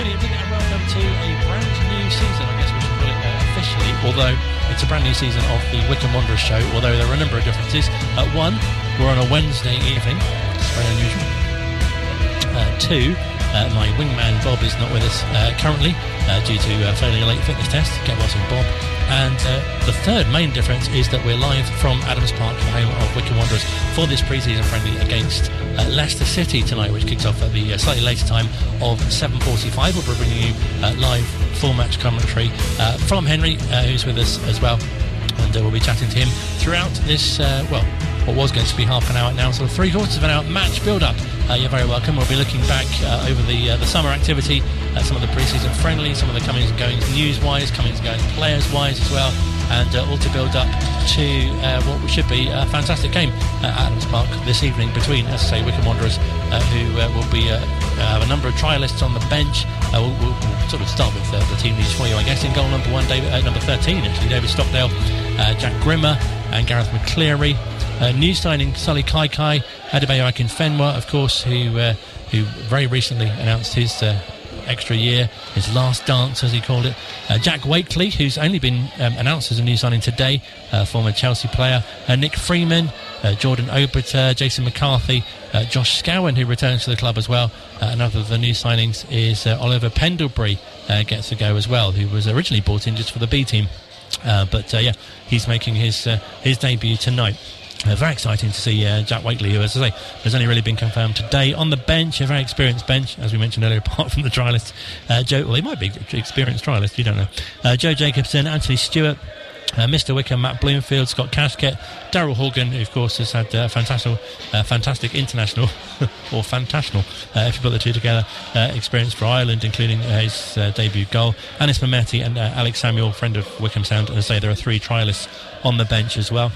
Good evening and welcome to a brand new season, I guess we should call it uh, officially, although it's a brand new season of the Wycombe Wanderers show, although there are a number of differences. At one, we're on a Wednesday evening, it's very unusual. Uh, two, uh, my wingman Bob is not with us uh, currently uh, due to uh, failing a late fitness test. Get well soon, Bob. And uh, the third main difference is that we're live from Adams Park, the home of Wycombe Wanderers, for this pre-season friendly against uh, Leicester City tonight, which kicks off at the uh, slightly later time of 7.45. We'll be bringing you uh, live full-match commentary uh, from Henry, uh, who's with us as well. And we'll be chatting to him throughout this, well, what was going to be half an hour now, sort of three quarters of an hour match build-up. Uh, you're very welcome. We'll be looking back uh, over the uh, the summer activity, uh, some of the preseason friendly, some of the comings and goings news-wise, comings and goings players-wise as well, and uh, all to build up to uh, what should be a fantastic game at Adams Park this evening between, as I say, Wycombe Wanderers, who will be have a number of trialists on the bench. We'll, we'll, sort of start with the team news for you, I guess. In goal number one, David, number 13, actually, David Stockdale, Jack Grimmer, and Gareth McCleary. Uh, new signing Sully Kaikai, Adebayo Akinfenwa, of course, who uh, who very recently announced his uh, extra year, his last dance, as he called it. Uh, Jack Wakely, who's only been um, announced as a new signing today, uh, former Chelsea player. Uh, Nick Freeman, uh, Jordan Obita, Jason McCarthy, uh, Josh Scowen, who returns to the club as well. Uh, another of the new signings is Oliver Pendlebury, gets to go as well, who was originally brought in just for the B team. But yeah, he's making his his debut tonight. Uh, very exciting to see uh, Jack Wakely, who, as I say, has only really been confirmed today on the bench, a very experienced bench, as we mentioned earlier, apart from the trialist. Uh, Joe, well, he might be experienced trialist, you don't know. Uh, Joe Jacobson, Anthony Stewart, uh, Mr. Wycombe, Matt Bloomfield, Scott Kashket, Daryl Horgan, who of course has had uh, fantastic, uh, fantastic international or fantastical, if you put the two together, experience for Ireland, including his debut goal. Anis Mehmeti and Alex Samuel, friend of Wycombe Sound, and I say there are three trialists on the bench as well.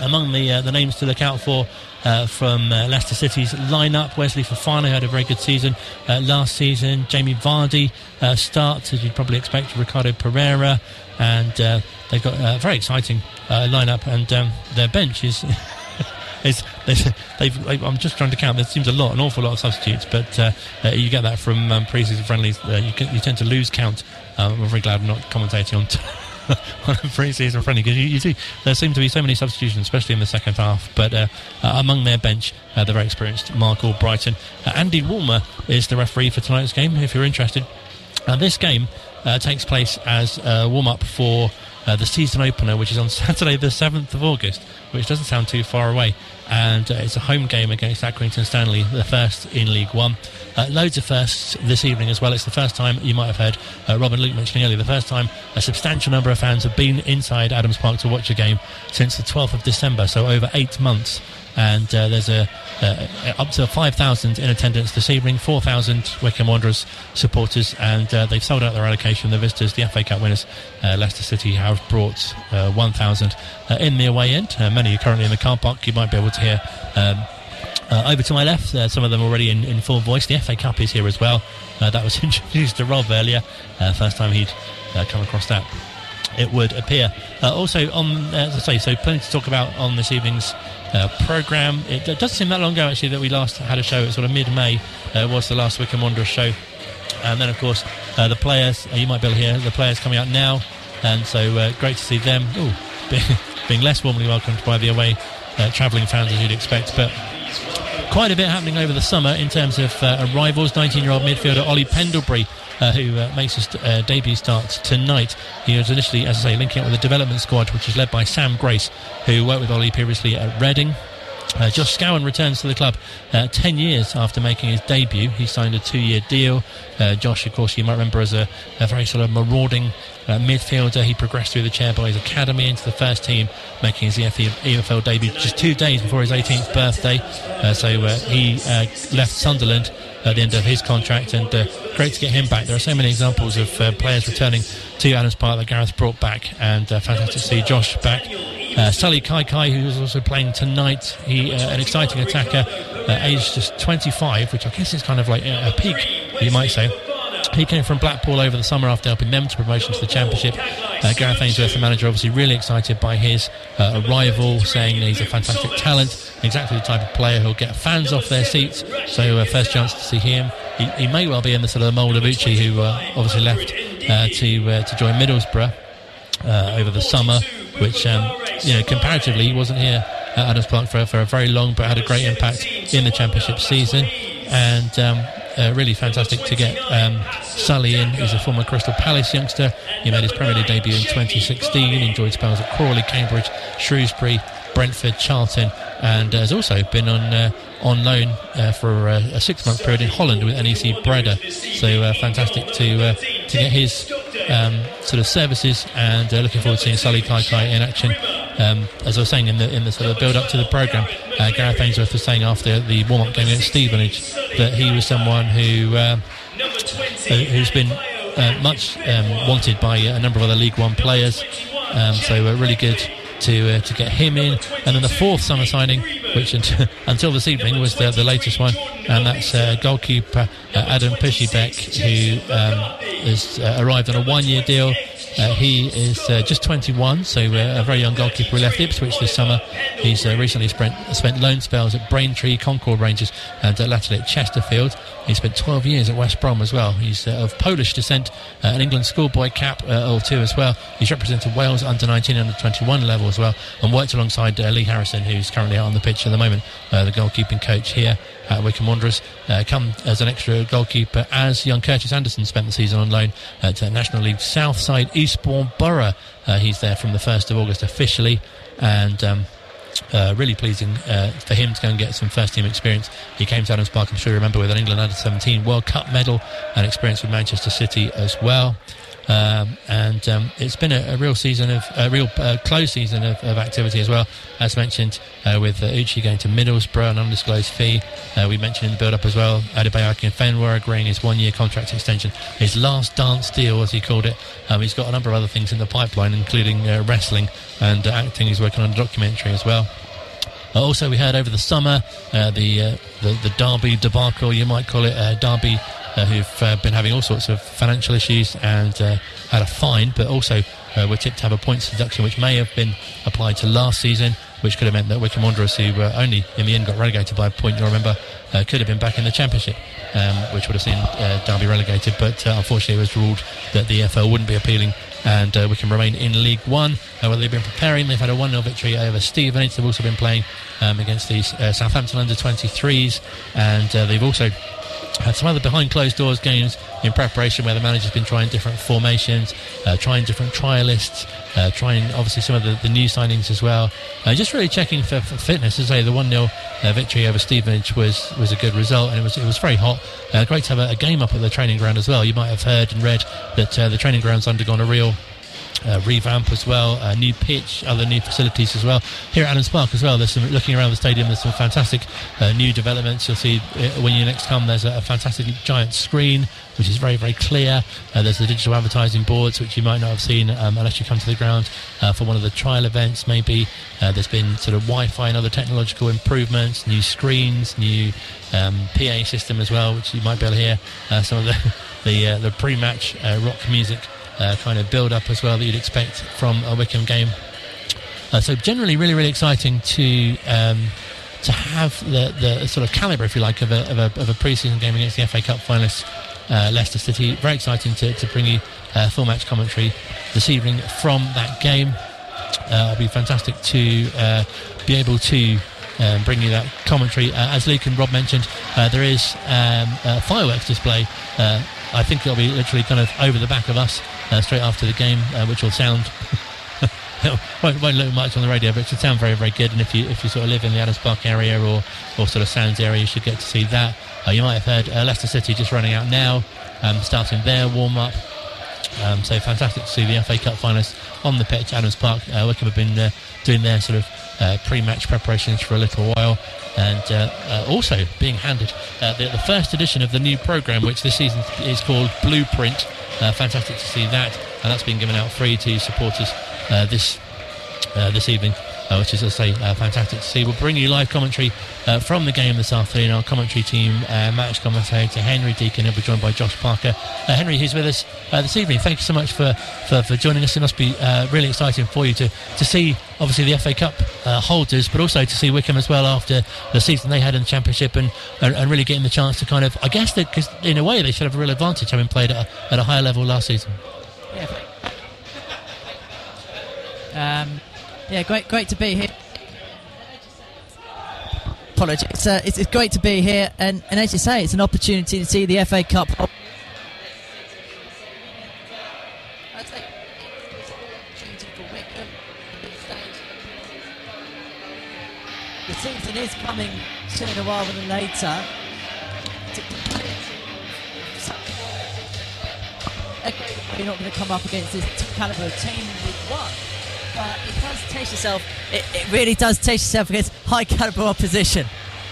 Among the uh, the names to look out for uh, from uh, Leicester City's lineup, Wesley Fofana had a very good season uh, last season. Jamie Vardy uh, starts, as you'd probably expect. Ricardo Pereira, and uh, they've got a very exciting lineup, and um, their bench is. is they've, I'm just trying to count. There seems a lot, an awful lot of substitutes, but uh, you get that from um, pre-season friendlies. Uh, you, can, you tend to lose count. Um, I'm very glad I'm not commentating on. T- on a pre-season friendly because you, you see there seem to be so many substitutions, especially in the second half. But uh, uh, among their bench, uh, the very experienced Marc Albrighton. Uh, Andy Woolmer is the referee for tonight's game. If you're interested, uh, this game takes place as a warm-up for the season opener, which is on Saturday, the 7th of August, which doesn't sound too far away. And uh, it's a home game against Accrington Stanley, the first in League One. Uh, loads of firsts this evening as well. It's the first time you might have heard uh, Robin Luke mentioning earlier, the first time a substantial number of fans have been inside Adams Park to watch a game since the 12th of December, so over eight months. And uh, there's a uh, up to 5,000 in attendance this evening, 4,000 Wycombe Wanderers supporters, and uh, they've sold out their allocation. The visitors, the FA Cup winners, uh, Leicester City, have brought uh, 1,000 uh, in the away end. Uh, many are currently in the car park. You might be able to hear. Um, uh, over to my left, uh, some of them already in, in full voice. The FA Cup is here as well. Uh, that was introduced to Rob earlier. Uh, first time he'd uh, come across that, it would appear. Uh, also, on uh, as I say, so plenty to talk about on this evening's uh, program. It, it doesn't seem that long ago actually that we last had a show. It's sort of mid-May uh, was the last Wycombe Wanderers show, and then of course uh, the players. Uh, you might be able to hear the players coming out now, and so great to see them. Ooh, being, being less warmly welcomed by the away travelling fans as you'd expect, but quite a bit happening over the summer in terms of uh, arrivals. 19-year-old midfielder Ollie Pendlebury, uh, who uh, makes his uh, debut start tonight. He was initially, as I say, linking up with the development squad, which is led by Sam Grace, who worked with Ollie previously at Reading. Uh, Josh Scowen returns to the club uh, 10 years after making his debut. He signed a two year deal. Uh, Josh, of course, you might remember as a, a very sort of marauding uh, midfielder. He progressed through the Chairboys Academy into the first team, making his EFL, debut just two days before his 18th birthday. Uh, so uh, he left Sunderland at the end of his contract, and uh, great to get him back. There are so many examples of uh, players returning to Adams Park that Gareth brought back, and uh, fantastic to see Josh back. Sully Kaikai, who is also playing tonight, he an exciting attacker, aged just 25, which I guess is kind of like a peak, you might say. He came from Blackpool over the summer after helping them to promotion to the Championship. Uh, Gareth Ainsworth, the manager, obviously really excited by his uh, arrival, saying he's a fantastic talent, exactly the type of player who'll get fans off their seats. So, uh, first chance to see him. He, he, may well be in the sort of mould of Uche, who uh, obviously left uh, to uh, to join Middlesbrough over the summer, which um, you know comparatively he wasn't here at Adams Park for, for a very long, but had a great impact in the Championship season. And um, uh, really fantastic to get um, Sully in. He's a former Crystal Palace youngster. He made his Premier League debut in 2016. Enjoyed spells at Crawley, Cambridge, Shrewsbury, Brentford, Charlton, and uh, has also been on uh, on loan uh, for a, a six-month period in Holland with NEC Breda. So uh, fantastic to uh, to get his um, sort of services, and looking forward to seeing Sully Kaikai in action. Um, as I was saying in the in the sort of build up to the program, Gareth Ainsworth was saying after the warm-up game against Stevenage that he was someone who who's been much um, wanted by a number of other League One players. Um, so really good to uh, to get him in. And then the fourth summer signing, which until, this evening was the, the latest one, and that's uh, goalkeeper uh, Adam Przybek, who um, has uh, arrived on a one-year deal uh, he is uh, just 21, so a very young goalkeeper. He left Ipswich this summer. He's recently spent, spent loan spells at Braintree, Concord Rangers, and latterly at Chesterfield. He spent 12 years at West Brom as well. He's of Polish descent, an England schoolboy cap or two as well. He's represented Wales under 19 under 21 level as well, and worked alongside Lee Harrison, who's currently out on the pitch at the moment, the goalkeeping coach here at Wycombe Wanderers. Uh, come as an extra goalkeeper as young Curtis Anderson spent the season on loan at uh, National League Southside Eastbourne Borough. Uh, he's there from the 1st of August officially and um, uh, really pleasing uh, for him to go and get some first team experience. He came to Adams Park, I'm sure you remember, with an England under 17 World Cup medal and experience with Manchester City as well. Um, and um, it's been a, a, real season of a real uh, close season of, of, activity as well. As mentioned, uh, with uh, Uche going to Middlesbrough, an undisclosed fee. Uh, we mentioned in the build-up as well. Adebayo Akinfenwa agreeing his one-year contract extension, his last dance deal, as he called it. Um, he's got a number of other things in the pipeline, including uh, wrestling and uh, acting. He's working on a documentary as well. also, we heard over the summer the, the, the Derby debacle, you might call it. Derby uh, who've uh, been having all sorts of financial issues and uh, had a fine, but also uh, were tipped to have a points deduction, which may have been applied to last season, which could have meant that Wycombe Wanderers, who were only in the end got relegated by a point, you'll remember, uh, could have been back in the Championship, um, which would have seen uh, Derby relegated. But unfortunately, it was ruled that the EFL wouldn't be appealing and uh, we can remain in League One. Uh, well, they've been preparing. They've had a 1 0 victory over Stevenage. They've also been playing um, against these uh, Southampton under 23s, and they've also had some other behind closed doors games in preparation where the manager's been trying different formations, uh, trying different trialists, uh, trying obviously some of the, the new signings as well. Uh, just really checking for, for, fitness. As I say, the 1 0 uh, victory over Stevenage was, was a good result and it was, it was very hot. Uh, great to have a, a, game up at the training ground as well. You might have heard and read that uh, the training ground's undergone a real uh, revamp as well, a new pitch, other new facilities as well. Here at Adams Park as well, there's some looking around the stadium. There's some fantastic uh, new developments. You'll see uh, when you next come. There's a, a fantastic giant screen which is very very clear. Uh, there's the digital advertising boards which you might not have seen um, unless you come to the ground uh, for one of the trial events. Maybe uh, there's been sort of Wi-Fi and other technological improvements, new screens, new um, PA system as well, which you might be able to hear some of the the, the pre-match rock music uh, kind of build up as well that you'd expect from a Wycombe game. Uh, so generally, really, really exciting to um, to have the, the sort of calibre, if you like, of a, of a, of a pre-season game against the FA Cup finalists, uh, Leicester City. Very exciting to, to bring you uh, full match commentary this evening from that game. Uh, it'll be fantastic to uh, be able to um, bring you that commentary. Uh, as Luke and Rob mentioned, there is um, a fireworks display. I think it'll be literally kind of over the back of us uh, straight after the game, uh, which will sound. won't, won't look much on the radio, but it should sound very, very good. And if you if you sort of live in the Adams Park area or, or sort of Sands area, you should get to see that. Uh, you might have heard uh, Leicester City just running out now, um, starting their warm up. Um, so fantastic to see the FA Cup finalists on the pitch, Adams Park. Uh, Wycombe have been uh, doing their sort of uh, pre-match preparations for a little while, and uh, uh, also being handed uh, the, the, first edition of the new program, which this season is called Blueprint. fantastic to see that, and that's been given out free to supporters this this evening uh, which is, I say, uh, fantastic to see. We'll bring you live commentary uh, from the game this afternoon. Our commentary team, uh, match commentator Henry Deacon, he'll be joined by Josh Parker. Uh, Henry, who's with us uh, this evening, thank you so much for, for, for joining us. It must be really exciting for you to, to see, obviously, the FA Cup holders, but also to see Wycombe as well after the season they had in the Championship and, and, and really getting the chance to kind of, I guess, because in a way they should have a real advantage having played at a, at a higher level last season. Yeah. Um, yeah, great, great to be here. Apologies. It's, uh, it's, it's, great to be here, and, and as you say, it's an opportunity to see the FA Cup. The season is coming sooner rather than later. You're not going to come up against this caliber of team with one but it does yourself. It, it really does taste yourself against high caliber opposition.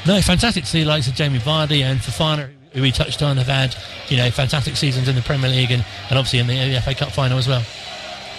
No, fantastic to see likes of Jamie Vardy and Fofana, who we touched on, have had you know fantastic seasons in the Premier League and, and obviously in the FA Cup final as well.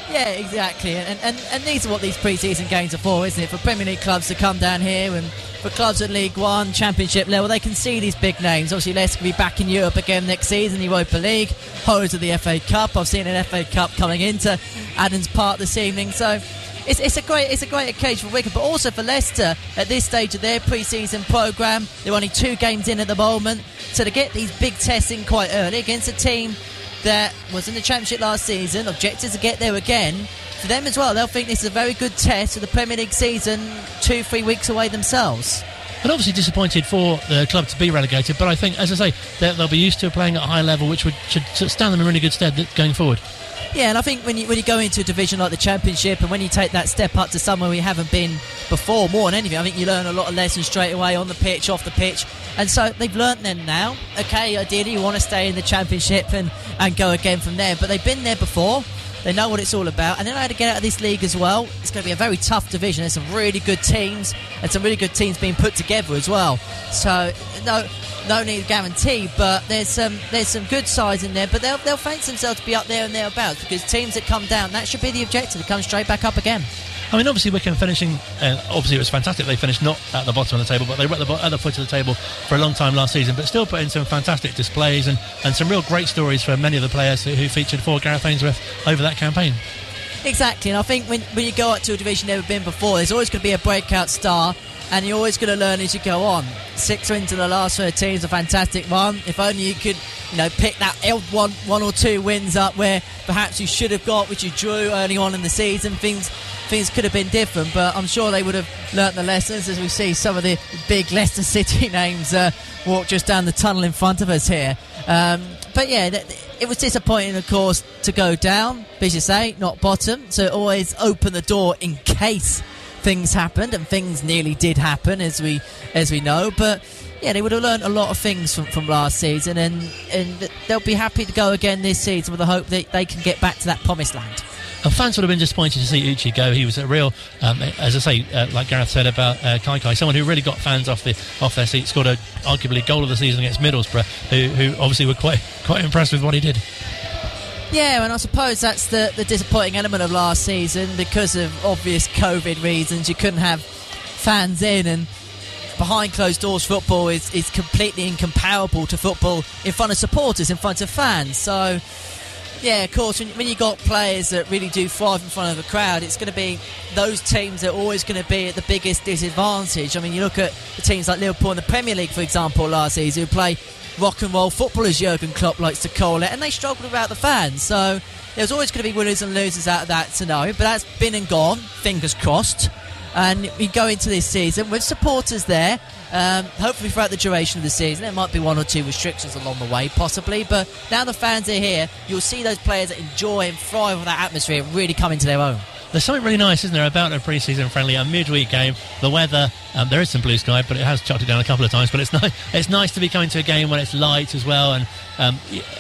Yeah, exactly. And, and, and these are what these pre-season games are for, isn't it? For Premier League clubs to come down here and for clubs at League One, Championship level, they can see these big names. Obviously, Leicester will be back in Europe again next season, the Europa League, holders of the FA Cup. I've seen an FA Cup coming into Adams Park this evening. So it's, it's, a great it's a great occasion for Wycombe, but also for Leicester at this stage of their pre-season programme. They're only two games in at the moment, so to get these big tests in quite early against a team that was in the Championship last season, objectives to get there again. For them as well, they'll think this is a very good test of the Premier League season, two three weeks away themselves. And obviously disappointed for the club to be relegated, but I think, as I say, they'll be used to playing at a high level, which would, should stand them in really good stead going forward. Yeah, and I think when you when you go into a division like the Championship, and when you take that step up to somewhere we haven't been before, more than anything, I think you learn a lot of lessons straight away on the pitch, off the pitch, and so they've learnt them now. Okay, ideally you want to stay in the Championship and and go again from there, but they've been there before. They know what it's all about, and then I had to get out of this league as well. It's going to be a very tough division. There's some really good teams, and some really good teams being put together as well. So no, no need to guarantee, but there's some there's some good sides in there. But they'll they'll fancy themselves to be up there and thereabouts because teams that come down, that should be the objective to come straight back up again. I mean, obviously, Wycombe finishing. Uh, obviously, it was fantastic. They finished not at the bottom of the table, but they were at the, at the foot of the table for a long time last season. But still, put in some fantastic displays and, and some real great stories for many of the players who, who featured for Gareth Ainsworth over that campaign. Exactly, and I think when, when you go up to a division never been before, there's always going to be a breakout star, and you're always going to learn as you go on. Six wins in the last 13 is a fantastic one. If only you could, you know, pick that one, one or two wins up where perhaps you should have got, which you drew early on in the season. Things things could have been different, but I'm sure they would have learnt the lessons as we see some of the big Leicester City names uh, walk just down the tunnel in front of us here. Um, but yeah, it was disappointing, of course, to go down. As you say, not bottom, so always open the door in case things happened, and things nearly did happen, as we as we know. But yeah, they would have learned a lot of things from, from last season, and and they'll be happy to go again this season with the hope that they can get back to that promised land. And fans would have been disappointed to see Uche go. He was a real, um, as I say, uh, like Gareth said about uh, Kaikai, someone who really got fans off the off their seat. Scored a arguably goal of the season against Middlesbrough, who, who obviously were quite quite impressed with what he did. Yeah, and I suppose that's the, the disappointing element of last season because of obvious COVID reasons. You couldn't have fans in, and behind closed doors football is, is completely incomparable to football in front of supporters, in front of fans. So yeah, of course. When, when you've got players that really do thrive in front of a crowd, it's going to be those teams that are always going to be at the biggest disadvantage. I mean, you look at the teams like Liverpool in the Premier League, for example, last season, who play rock and roll football, as Jurgen Klopp likes to call it, and they struggled without the fans. So there's always going to be winners and losers out of that scenario, but that's been and gone, fingers crossed. And we go into this season with supporters there um, hopefully, throughout the duration of the season, there might be one or two restrictions along the way, possibly. But now the fans are here, you'll see those players enjoy and thrive with that atmosphere really come into their own. There's something really nice, isn't there, about a pre-season friendly, a midweek game. The weather, um, there is some blue sky, but it has chucked it down a couple of times. But it's nice. It's nice to be coming to a game when it's light as well. And um,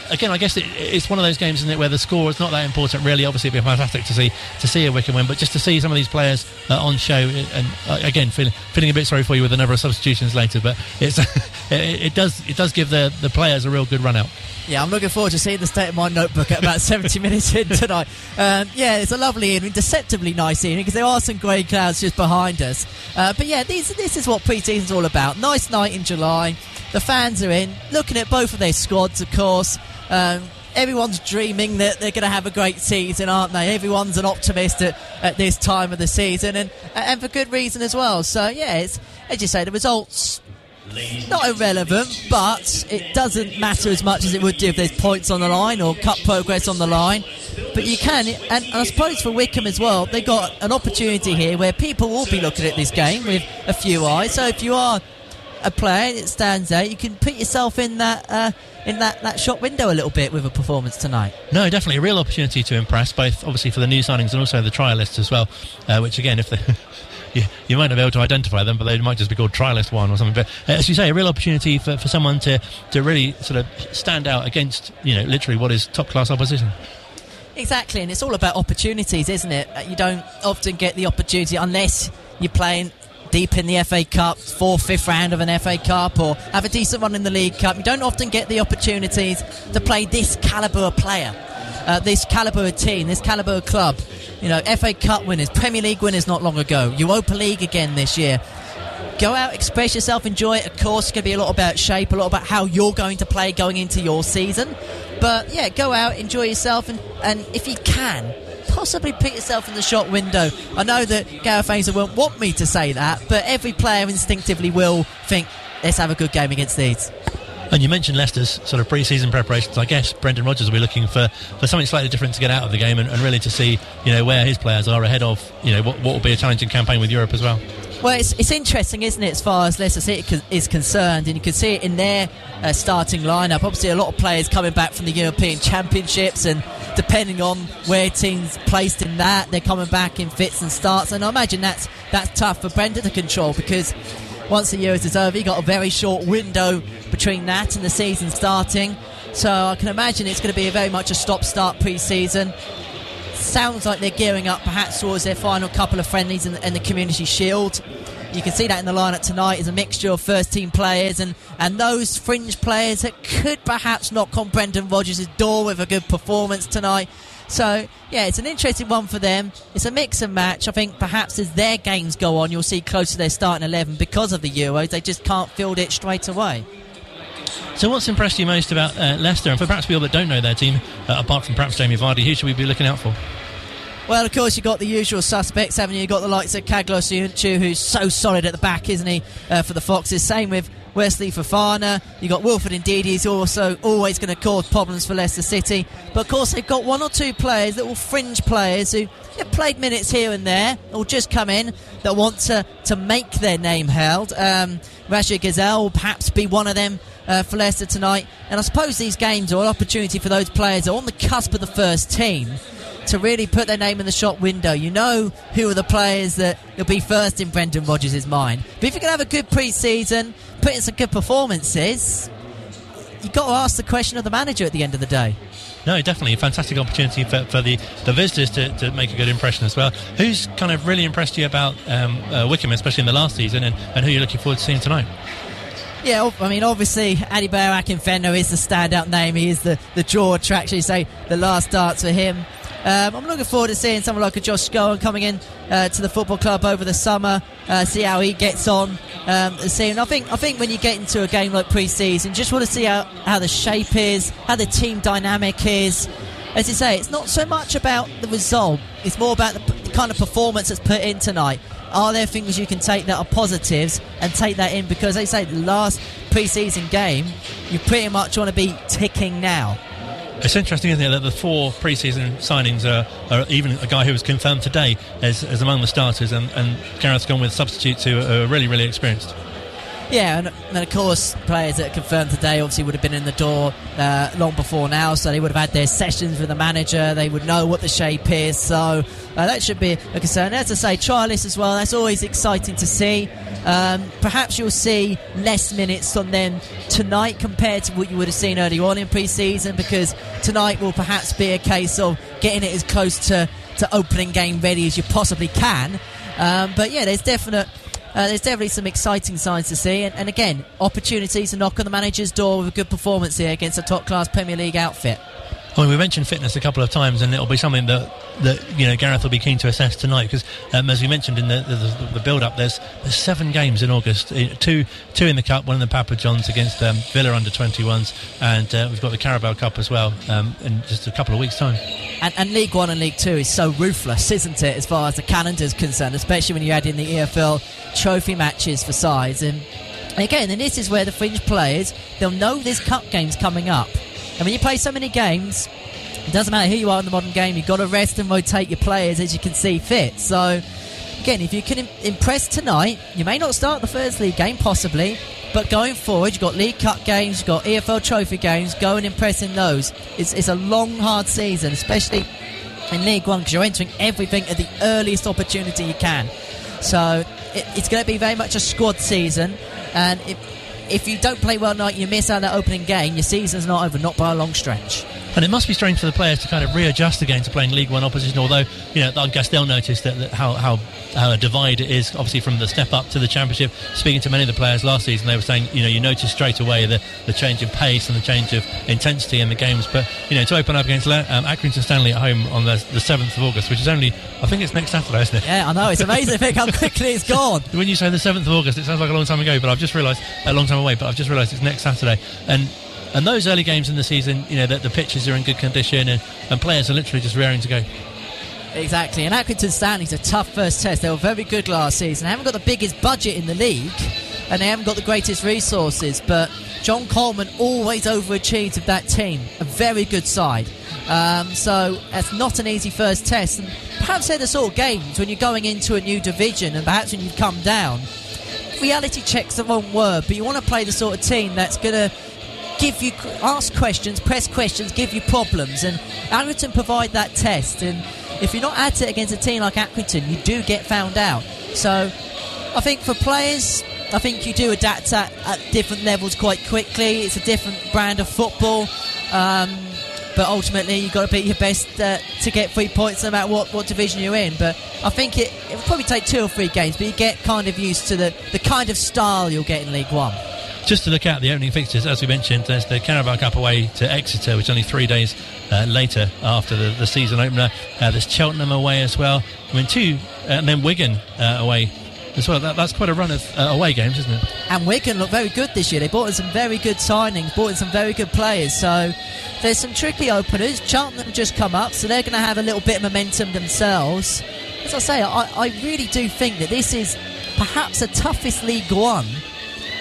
again, I guess it, it's one of those games, isn't it, where the score is not that important. Really, obviously, it'd be fantastic to see to see a Wycombe win, but just to see some of these players uh, on show, and uh, again, feeling feeling a bit sorry for you with a number of substitutions later. But it's it, it does it does give the the players a real good run out. Yeah, I'm looking forward to seeing the state of my notebook at about 70 minutes in tonight. Um, yeah, it's a lovely evening. Deceptively nice evening because there are some grey clouds just behind us. Uh, but yeah, these, this is what pre-season's all about. Nice night in July. The fans are in, looking at both of their squads, of course. Um, everyone's dreaming that they're going to have a great season, aren't they? Everyone's an optimist at, at this time of the season, and and for good reason as well. So yeah, it's as you say, the results not irrelevant, but it doesn't matter as much as it would do if there's points on the line or cup progress on the line. But you can, and, I suppose for Wycombe as well, they got an opportunity here where people will be looking at this game with a few eyes. So if you are a player that stands out, you can put yourself in that. Uh, in that, that shop window a little bit with a performance tonight. No, definitely a real opportunity to impress, both obviously for the new signings and also the trialists as well. Uh, which again, if they you, you might not be able to identify them, but they might just be called Trialist One or something. But uh, as you say, a real opportunity for, for someone to, to really sort of stand out against, you know, literally what is top class opposition. Exactly, and it's all about opportunities, isn't it? You don't often get the opportunity unless you're playing deep in the FA Cup, fourth, fifth round of an FA Cup, or have a decent run in the League Cup. You don't often get the opportunities to play this calibre of player, uh, this calibre of team, this calibre of club. You know, FA Cup winners, Premier League winners not long ago, Europa League again this year. Go out, express yourself, enjoy it. Of course, it's going to be a lot about shape, a lot about how you're going to play going into your season. But yeah, go out, enjoy yourself, and, and if you can, possibly put yourself in the shot window. I know that Gareth Ainsworth won't want me to say that, but every player instinctively will think, let's have a good game against Leeds. And you mentioned Leicester's sort of pre-season preparations. I guess Brendan Rodgers will be looking for, for something slightly different to get out of the game and, and really to see you know where his players are ahead of you know what, what will be a challenging campaign with Europe as well. Well, it's, it's interesting, isn't it, as far as Leicester City is concerned, and you can see it in their uh, starting lineup. Obviously, a lot of players coming back from the European Championships, and depending on where teams placed in that, they're coming back in fits and starts. And I imagine that's that's tough for Brendan to control because once the Euros is over, you got a very short window between that and the season starting. So I can imagine it's going to be very much a stop-start pre-season. Sounds like they're gearing up perhaps towards their final couple of friendlies in the Community Shield. You can see that in the lineup tonight is a mixture of first team players and, and those fringe players that could perhaps knock on Brendan Rodgers' door with a good performance tonight. So, yeah, it's an interesting one for them. It's a mix and match. I think perhaps as their games go on, you'll see closer to their starting 11 because of the Euros. They just can't field it straight away. So, what's impressed you most about uh, Leicester? And for perhaps people that don't know their team, uh, apart from perhaps Jamie Vardy, who should we be looking out for? Well, of course, you've got the usual suspects, haven't you? You've got the likes of Kagawa Söyüncü, who's so solid at the back, isn't he, uh, for the Foxes. Same with Wesley Fofana. You've got Wilfred Ndidi, who's also always going to cause problems for Leicester City. But of course, they've got one or two players, little fringe players, who have played minutes here and there, or just come in, that want to, to make their name held. Um, Rachid Ghezzal will perhaps be one of them uh, for Leicester tonight. And I suppose these games are an opportunity for those players on the cusp of the first team to really put their name in the shop window. You know who are the players that will be first in Brendan Rodgers' mind. But if you can have a good pre-season, put in some good performances, you've got to ask the question of the manager at the end of the day. No, definitely a fantastic opportunity for, for the, the visitors to, to make a good impression as well. Who's kind of really impressed you about um, uh, Wycombe, especially in the last season, and, and who you're looking forward to seeing tonight? Yeah, I mean, obviously, Adebayo Akinfenwa is the standout name. He is the, the draw attraction. Say the last starts for him. Um, I'm looking forward to seeing someone like a Josh Scowen coming in uh, to the football club over the summer, uh, see how he gets on. Um, seeing, I think, I think when you get into a game like pre-season, just want to see how, how the shape is, how the team dynamic is. As you say, it's not so much about the result; it's more about the, the kind of performance that's put in tonight. Are there things you can take that are positives and take that in? Because they say the last pre-season game, you pretty much want to be ticking now. It's interesting, isn't it, that the four pre-season signings are, are even a guy who was confirmed today as, as among the starters, and, and Gareth's gone with substitutes who are really, really experienced. Yeah, and, and, of course, players that confirmed today obviously would have been in the door uh, long before now, so they would have had their sessions with the manager. They would know what the shape is, so uh, that should be a concern. As I say, trialists as well. That's always exciting to see. Um, perhaps you'll see less minutes on them tonight compared to what you would have seen earlier on in pre-season, because tonight will perhaps be a case of getting it as close to, to opening game ready as you possibly can. Um, but yeah, there's definite uh, there's definitely some exciting signs to see. And, and, again, opportunities to knock on the manager's door with a good performance here against a top class Premier League outfit. I mean, we mentioned fitness a couple of times, and it'll be something that, that you know Gareth will be keen to assess tonight because, um, as we mentioned in the, the, the build-up, there's there's seven games in August, uh, two two in the cup, one in the Papa Johns against um, Villa under 21s, and uh, we've got the Carabao Cup as well um, in just a couple of weeks' time. And, and, League One and League Two is so ruthless, isn't it, as far as the calendar is concerned, especially when you add in the EFL trophy matches for sides. And again, and this is where the fringe players they'll know there's cup games coming up. And when you play so many games, it doesn't matter who you are in the modern game, you've got to rest and rotate your players as you can see fit. So, again, if you can impress tonight, you may not start the first league game, possibly, but going forward, you've got League Cup games, you've got EFL Trophy games, go and impress in those. It's, it's a long, hard season, especially in League One, because you're entering everything at the earliest opportunity you can. So, it, it's going to be very much a squad season, and it, if you don't play well tonight, you miss out that opening game, your season's not over, not by a long stretch. And it must be strange for the players to kind of readjust again to playing League One opposition. Although, you know, I guess they'll notice that, that how, how how a divide it is, obviously from the step up to the Championship. Speaking to many of the players last season, they were saying, you know, you notice straight away the, the change in pace and the change of intensity in the games. But you know, to open up against um, Accrington Stanley at home on the, the 7th of August, which is only, I think it's next Saturday, isn't it? Yeah, I know. It's amazing think how quickly it's gone. when you say the 7th of August, it sounds like a long time ago, but I've just realised a long time away. But I've just realised it's next Saturday, and and those early games in the season, you know, that the pitches are in good condition and, and players are literally just raring to go. Exactly, and Accrington Stanley's a tough first test. They were very good last season. They haven't got the biggest budget in the league, and they haven't got the greatest resources. But John Coleman always overachieved with that team. A very good side. Um, so that's not an easy first test. And perhaps they're the sort of games when you're going into a new division, and perhaps when you've come down. Reality check's the wrong word, but you want to play the sort of team that's going to give you ask questions, press questions, give you problems, and Accrington provide that test. And if you're not at it against a team like Accrington, you do get found out. So I think for players, I think you do adapt at, at different levels quite quickly. It's a different brand of football. Um, but ultimately, you've got to be your best uh, to get three points no matter what, what division you're in. But I think it, it will probably take two or three games, but you get kind of used to the, the kind of style you'll get in League One just to look at the opening fixtures, as we mentioned, there's the Carabao Cup away to Exeter, which is only three days uh, later after the, the season opener. Uh, there's Cheltenham away as well. I mean, two, uh, and then Wigan uh, away as well. That, that's quite a run of uh, away games, isn't it? And Wigan look very good this year. They brought in some very good signings, brought in some very good players. So there's some tricky openers. Cheltenham just come up, so they're going to have a little bit of momentum themselves. As I say, I, I really do think that this is perhaps the toughest League One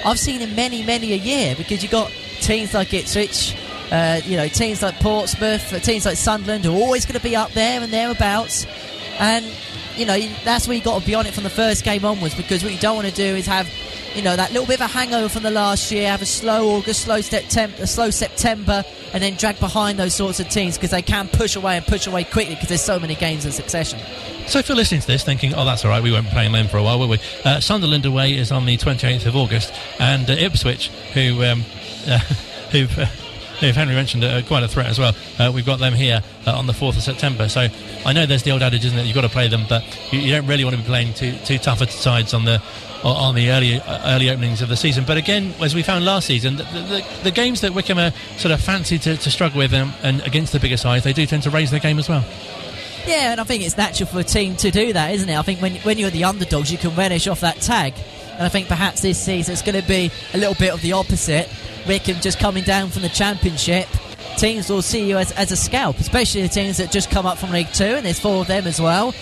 I've seen in many, many a year because you've got teams like Ipswich, uh, you know, teams like Portsmouth, uh, teams like Sunderland are always going to be up there and thereabouts. And, you know, that's where you've got to be on it from the first game onwards because what you don't want to do is have, you know, that little bit of a hangover from the last year, have a slow August, slow September, a slow September, and then drag behind those sorts of teams because they can push away and push away quickly because there's so many games in succession. So if you're listening to this thinking, oh, that's all right, we won't be playing them for a while, will we? Uh, Sunderland away is on the 28th of August, and uh, Ipswich, who um, uh, who've, uh, Henry mentioned are quite a threat as well. Uh, we've got them here uh, on the 4th of September. So I know there's the old adage, isn't it? You've got to play them, but you, you don't really want to be playing two, two tougher sides on the on the early early openings of the season. But again, as we found last season, the, the, the games that Wycombe are sort of fancy to, to struggle with um, and against the bigger sides, they do tend to raise their game as well. Yeah, and I think it's natural for a team to do that, isn't it? I think when, when you're the underdogs, you can relish off that tag. And I think perhaps this season it's going to be a little bit of the opposite. Wycombe just coming down from the Championship. Teams will see you as, as a scalp, especially the teams that just come up from League Two, and there's four of them as well.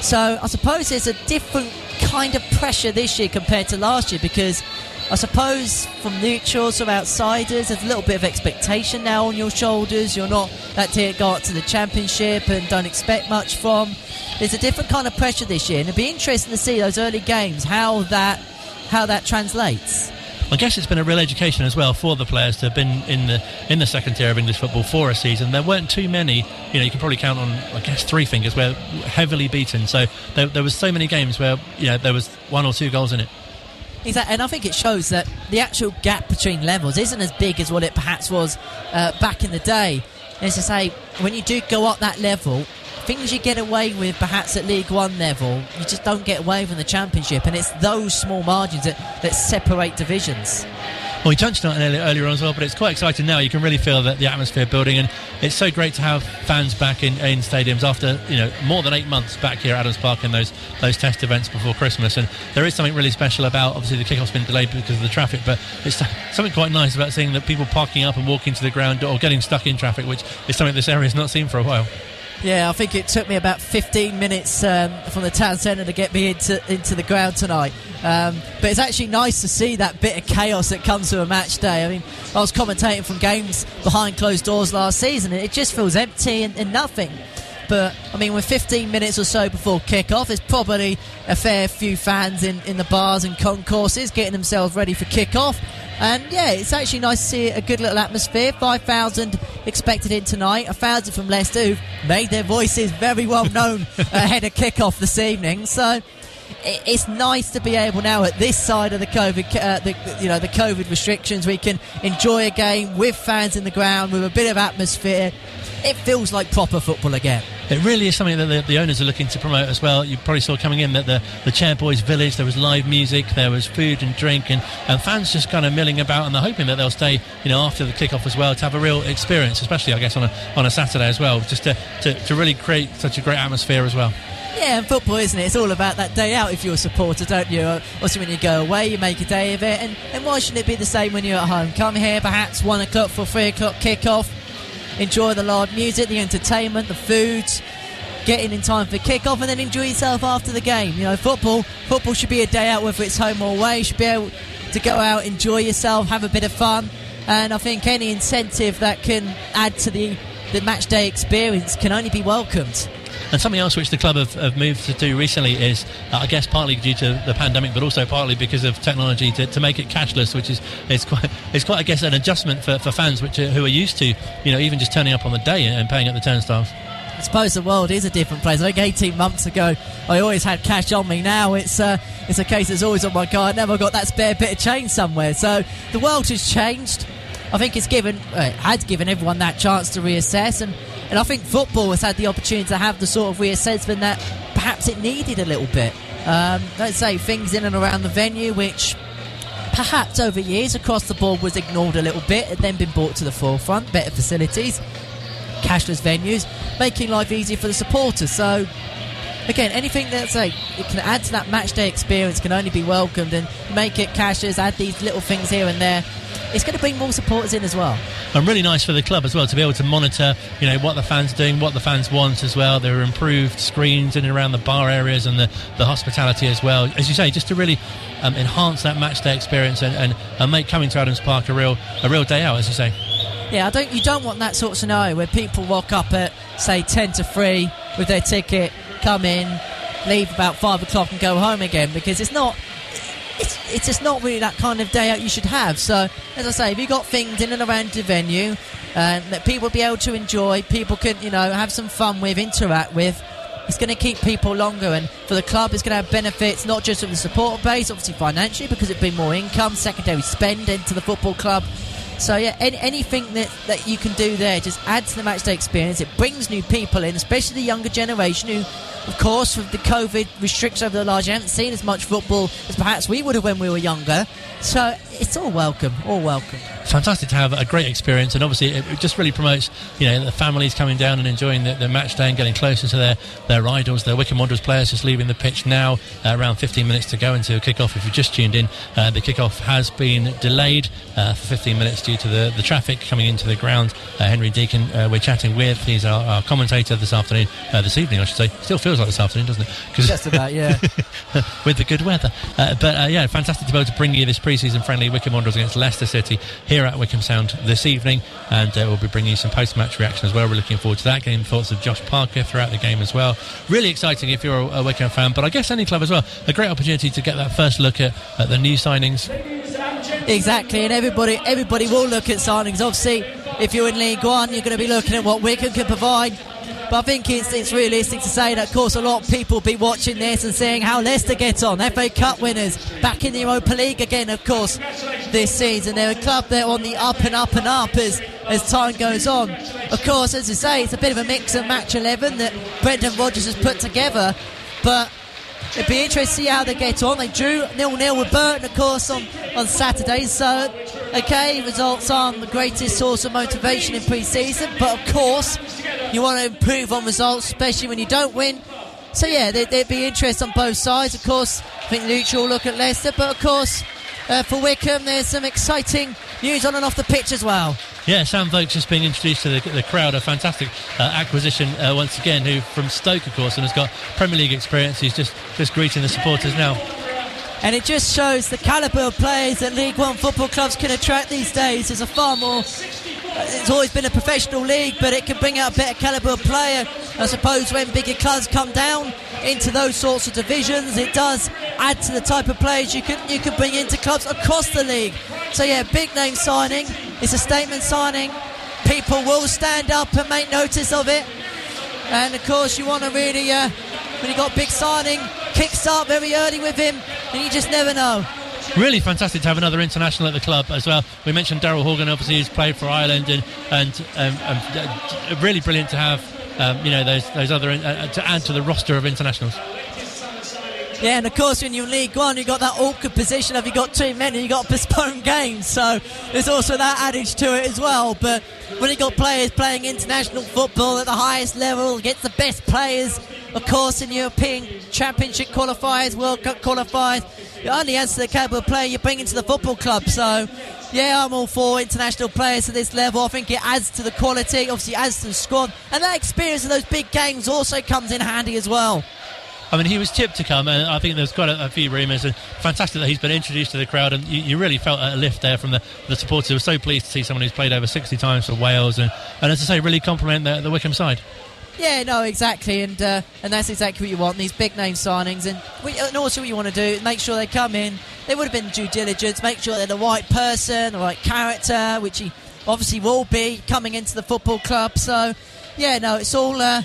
So I suppose there's a different kind of pressure this year compared to last year because I suppose from neutrals, from outsiders, there's a little bit of expectation now on your shoulders. You're not that team go up to the championship and don't expect much from. There's a different kind of pressure this year, and it'd be interesting to see those early games how that how that translates. I guess it's been a real education as well for the players to have been in the in the second tier of English football for a season. There weren't too many, you know, you can probably count on, I guess, three fingers where heavily beaten. So there, there was so many games where you know there was one or two goals in it. Exactly, and I think it shows that the actual gap between levels isn't as big as what it perhaps was uh, back in the day. As I say, when you do go up that level, things you get away with perhaps at League One level, you just don't get away from the Championship, and it's those small margins that, that separate divisions. Well, we touched on it earlier, earlier on as well, but it's quite exciting now. You can really feel that the atmosphere building, and it's so great to have fans back in, in stadiums after you know more than eight months back here at Adams Park in those those test events before Christmas. And there is something really special about obviously the kickoff's been delayed because of the traffic, but it's something quite nice about seeing that people parking up and walking to the ground or getting stuck in traffic, which is something this area has not seen for a while. Yeah, I think it took me about 15 minutes um, from the town centre to get me into into the ground tonight. Um, but it's actually nice to see that bit of chaos that comes to a match day. I mean, I was commentating from games behind closed doors last season, and it just feels empty and, and nothing. But I mean, with 15 minutes or so before kick-off, there's probably a fair few fans in, in the bars and concourses getting themselves ready for kick-off. And yeah, it's actually nice to see a good little atmosphere. 5,000 expected in tonight, a thousand from Leicester who've made their voices very well known ahead of kick-off this evening. So it's nice to be able now at this side of the COVID, uh, the, you know, the COVID restrictions, we can enjoy a game with fans in the ground with a bit of atmosphere. It feels like proper football again. It really is something that the, the, owners are looking to promote as well. You probably saw coming in that the, the Chairboys Village, there was live music, there was food and drink, and, and fans just kind of milling about, and they're hoping that they'll stay, you know, after the kickoff as well to have a real experience, especially I guess on a on a Saturday as well, just to, to, to really create such a great atmosphere as well. Yeah, and football, isn't it? It's all about that day out if you're a supporter, don't you? Also, when you go away, you make a day of it. And, and why shouldn't it be the same when you're at home? Come here, perhaps 1 o'clock for 3 o'clock kick-off. Enjoy the live music, the entertainment, the foods. Get in in time for kick-off and then enjoy yourself after the game. You know, football football should be a day out, whether it's home or away. You should be able to go out, enjoy yourself, have a bit of fun. And I think any incentive that can add to the, the match day experience can only be welcomed. And something else which the club have, have moved to do recently is, uh, I guess, partly due to the pandemic, but also partly because of technology to, to make it cashless, which is is quite, is quite, I guess, an adjustment for, for fans which are, who are used to, you know, even just turning up on the day and paying at the turnstiles. I suppose the world is a different place. I think 18 months ago, I always had cash on me. Now it's uh, it's a case that's always on my card. Never got that spare bit of change somewhere. So the world has changed. I think it's given uh, had given everyone that chance to reassess, and and I think football has had the opportunity to have the sort of reassessment that perhaps it needed a little bit. Um, let's say things in and around the venue, which perhaps over years across the board was ignored a little bit, had then been brought to the forefront. Better facilities, cashless venues, making life easier for the supporters. So again, anything that say it can add to that match day experience can only be welcomed and make it cashless. Add these little things here and there it's going to bring more supporters in as well. And really nice for the club as well to be able to monitor, you know, what the fans are doing, what the fans want as well. There are improved screens in and around the bar areas and the, the hospitality as well. As you say, just to really um, enhance that match day experience and, and, and make coming to Adams Park a real a real day out, as you say. Yeah, I don't. You don't want that sort of scenario where people walk up at say ten to three with their ticket, come in, leave about five o'clock, and go home again because it's not it's, it's just not really that kind of day out you should have. So, as I say, if you've got things in and around the venue uh, that people be able to enjoy, people can, you know, have some fun with, interact with, it's going to keep people longer. And for the club, it's going to have benefits not just from the support base, obviously financially, because it'd be more income, secondary spend into the football club. So yeah, any, anything that, that you can do there just adds to the matchday experience. It brings new people in, especially the younger generation who of course, with the COVID restrictions over the large, haven't seen as much football as perhaps we would have when we were younger. So it's all welcome, all welcome. Fantastic to have a great experience, and obviously it just really promotes, you know, the families coming down and enjoying the, the match day and getting closer to their, their idols. their Wycombe Wanderers players just leaving the pitch now, uh, around 15 minutes to go into kick-off. If you've just tuned in, uh, the kick-off has been delayed uh, for 15 minutes due to the, the traffic coming into the ground. Uh, Henry Deacon, uh, we're chatting with. He's our, our commentator this afternoon, uh, this evening, I should say. Still feels like this afternoon, doesn't it? Cause Just about, yeah. with the good weather. but yeah, fantastic to be able to bring you this pre-season friendly Wycombe Wanderers against Leicester City here at Wycombe Sound this evening, and uh, we'll be bringing you some post-match reaction as well. We're looking forward to that. Getting thoughts of Josh Parker throughout the game as well. Really exciting if you're a, a Wycombe fan, but I guess any club as well. A great opportunity to get that first look at, at the new signings. Exactly, and everybody everybody will look at signings. Obviously, if you're in League One, you're going to be looking at what Wycombe can provide. But I think it's, it's realistic to say that, of course, a lot of people will be watching this and seeing how Leicester get on. FA Cup winners, back in the Europa League again, of course, this season. They're a club that are on the up and up and up as, as time goes on. Of course, as I say, it's a bit of a mix and match 11 that Brendan Rodgers has put together. But it'd be interesting to see how they get on. They drew nil nil with Burton, of course, on on Saturday. So, okay, results aren't the greatest source of motivation in pre-season, but of course, you want to improve on results, especially when you don't win. So yeah, there, would be interest on both sides. Of course, I think will look at Leicester, but of course, uh, for Wycombe, there's some exciting news on and off the pitch as well. Yeah, Sam Vokes just being introduced to the, the crowd. A fantastic uh, acquisition uh, once again. Who from Stoke, of course, and has got Premier League experience. He's just just greeting the supporters now. And it just shows the calibre of players that League One football clubs can attract these days. There's a far more. It's always been a professional league, but it can bring out a better calibre of player. I suppose when bigger clubs come down into those sorts of divisions, it does add to the type of players you can you can bring into clubs across the league. So yeah, big name signing. It's a statement signing. People will stand up and make notice of it. And of course, you want to really, uh, when you got big signing, kick start very early with him, and you just never know. Really fantastic to have another international at the club as well. We mentioned Daryl Horgan, obviously, who's played for Ireland, and and um, um, really brilliant to have um, you know those those other uh, to add to the roster of internationals. Yeah, and of course, when you're League One, you've got that awkward position of you've got too many, you've got postponed games. So there's also that adage to it as well. But when you've got players playing international football at the highest level, against the best players, of course, in European Championship qualifiers, World Cup qualifiers, it only adds to the calibre of player you bring into the football club. So, yeah, I'm all for international players at this level. I think it adds to the quality, obviously, adds to the squad. And that experience of those big games also comes in handy as well. I mean, he was tipped to come, and I think there's quite a, a few rumours. And fantastic that he's been introduced to the crowd, and you, you, really felt a lift there from the, the supporters. Were so pleased to see someone who's played over 60 times for Wales, and, and as I say, really compliment the, the Wycombe side. Yeah, no, exactly, and uh, and that's exactly what you want. These big name signings, and, we, and also what you want to do, make sure they come in. They would have been due diligence, make sure they're the right person, the right character, which he obviously will be coming into the football club. So, yeah, no, it's all uh,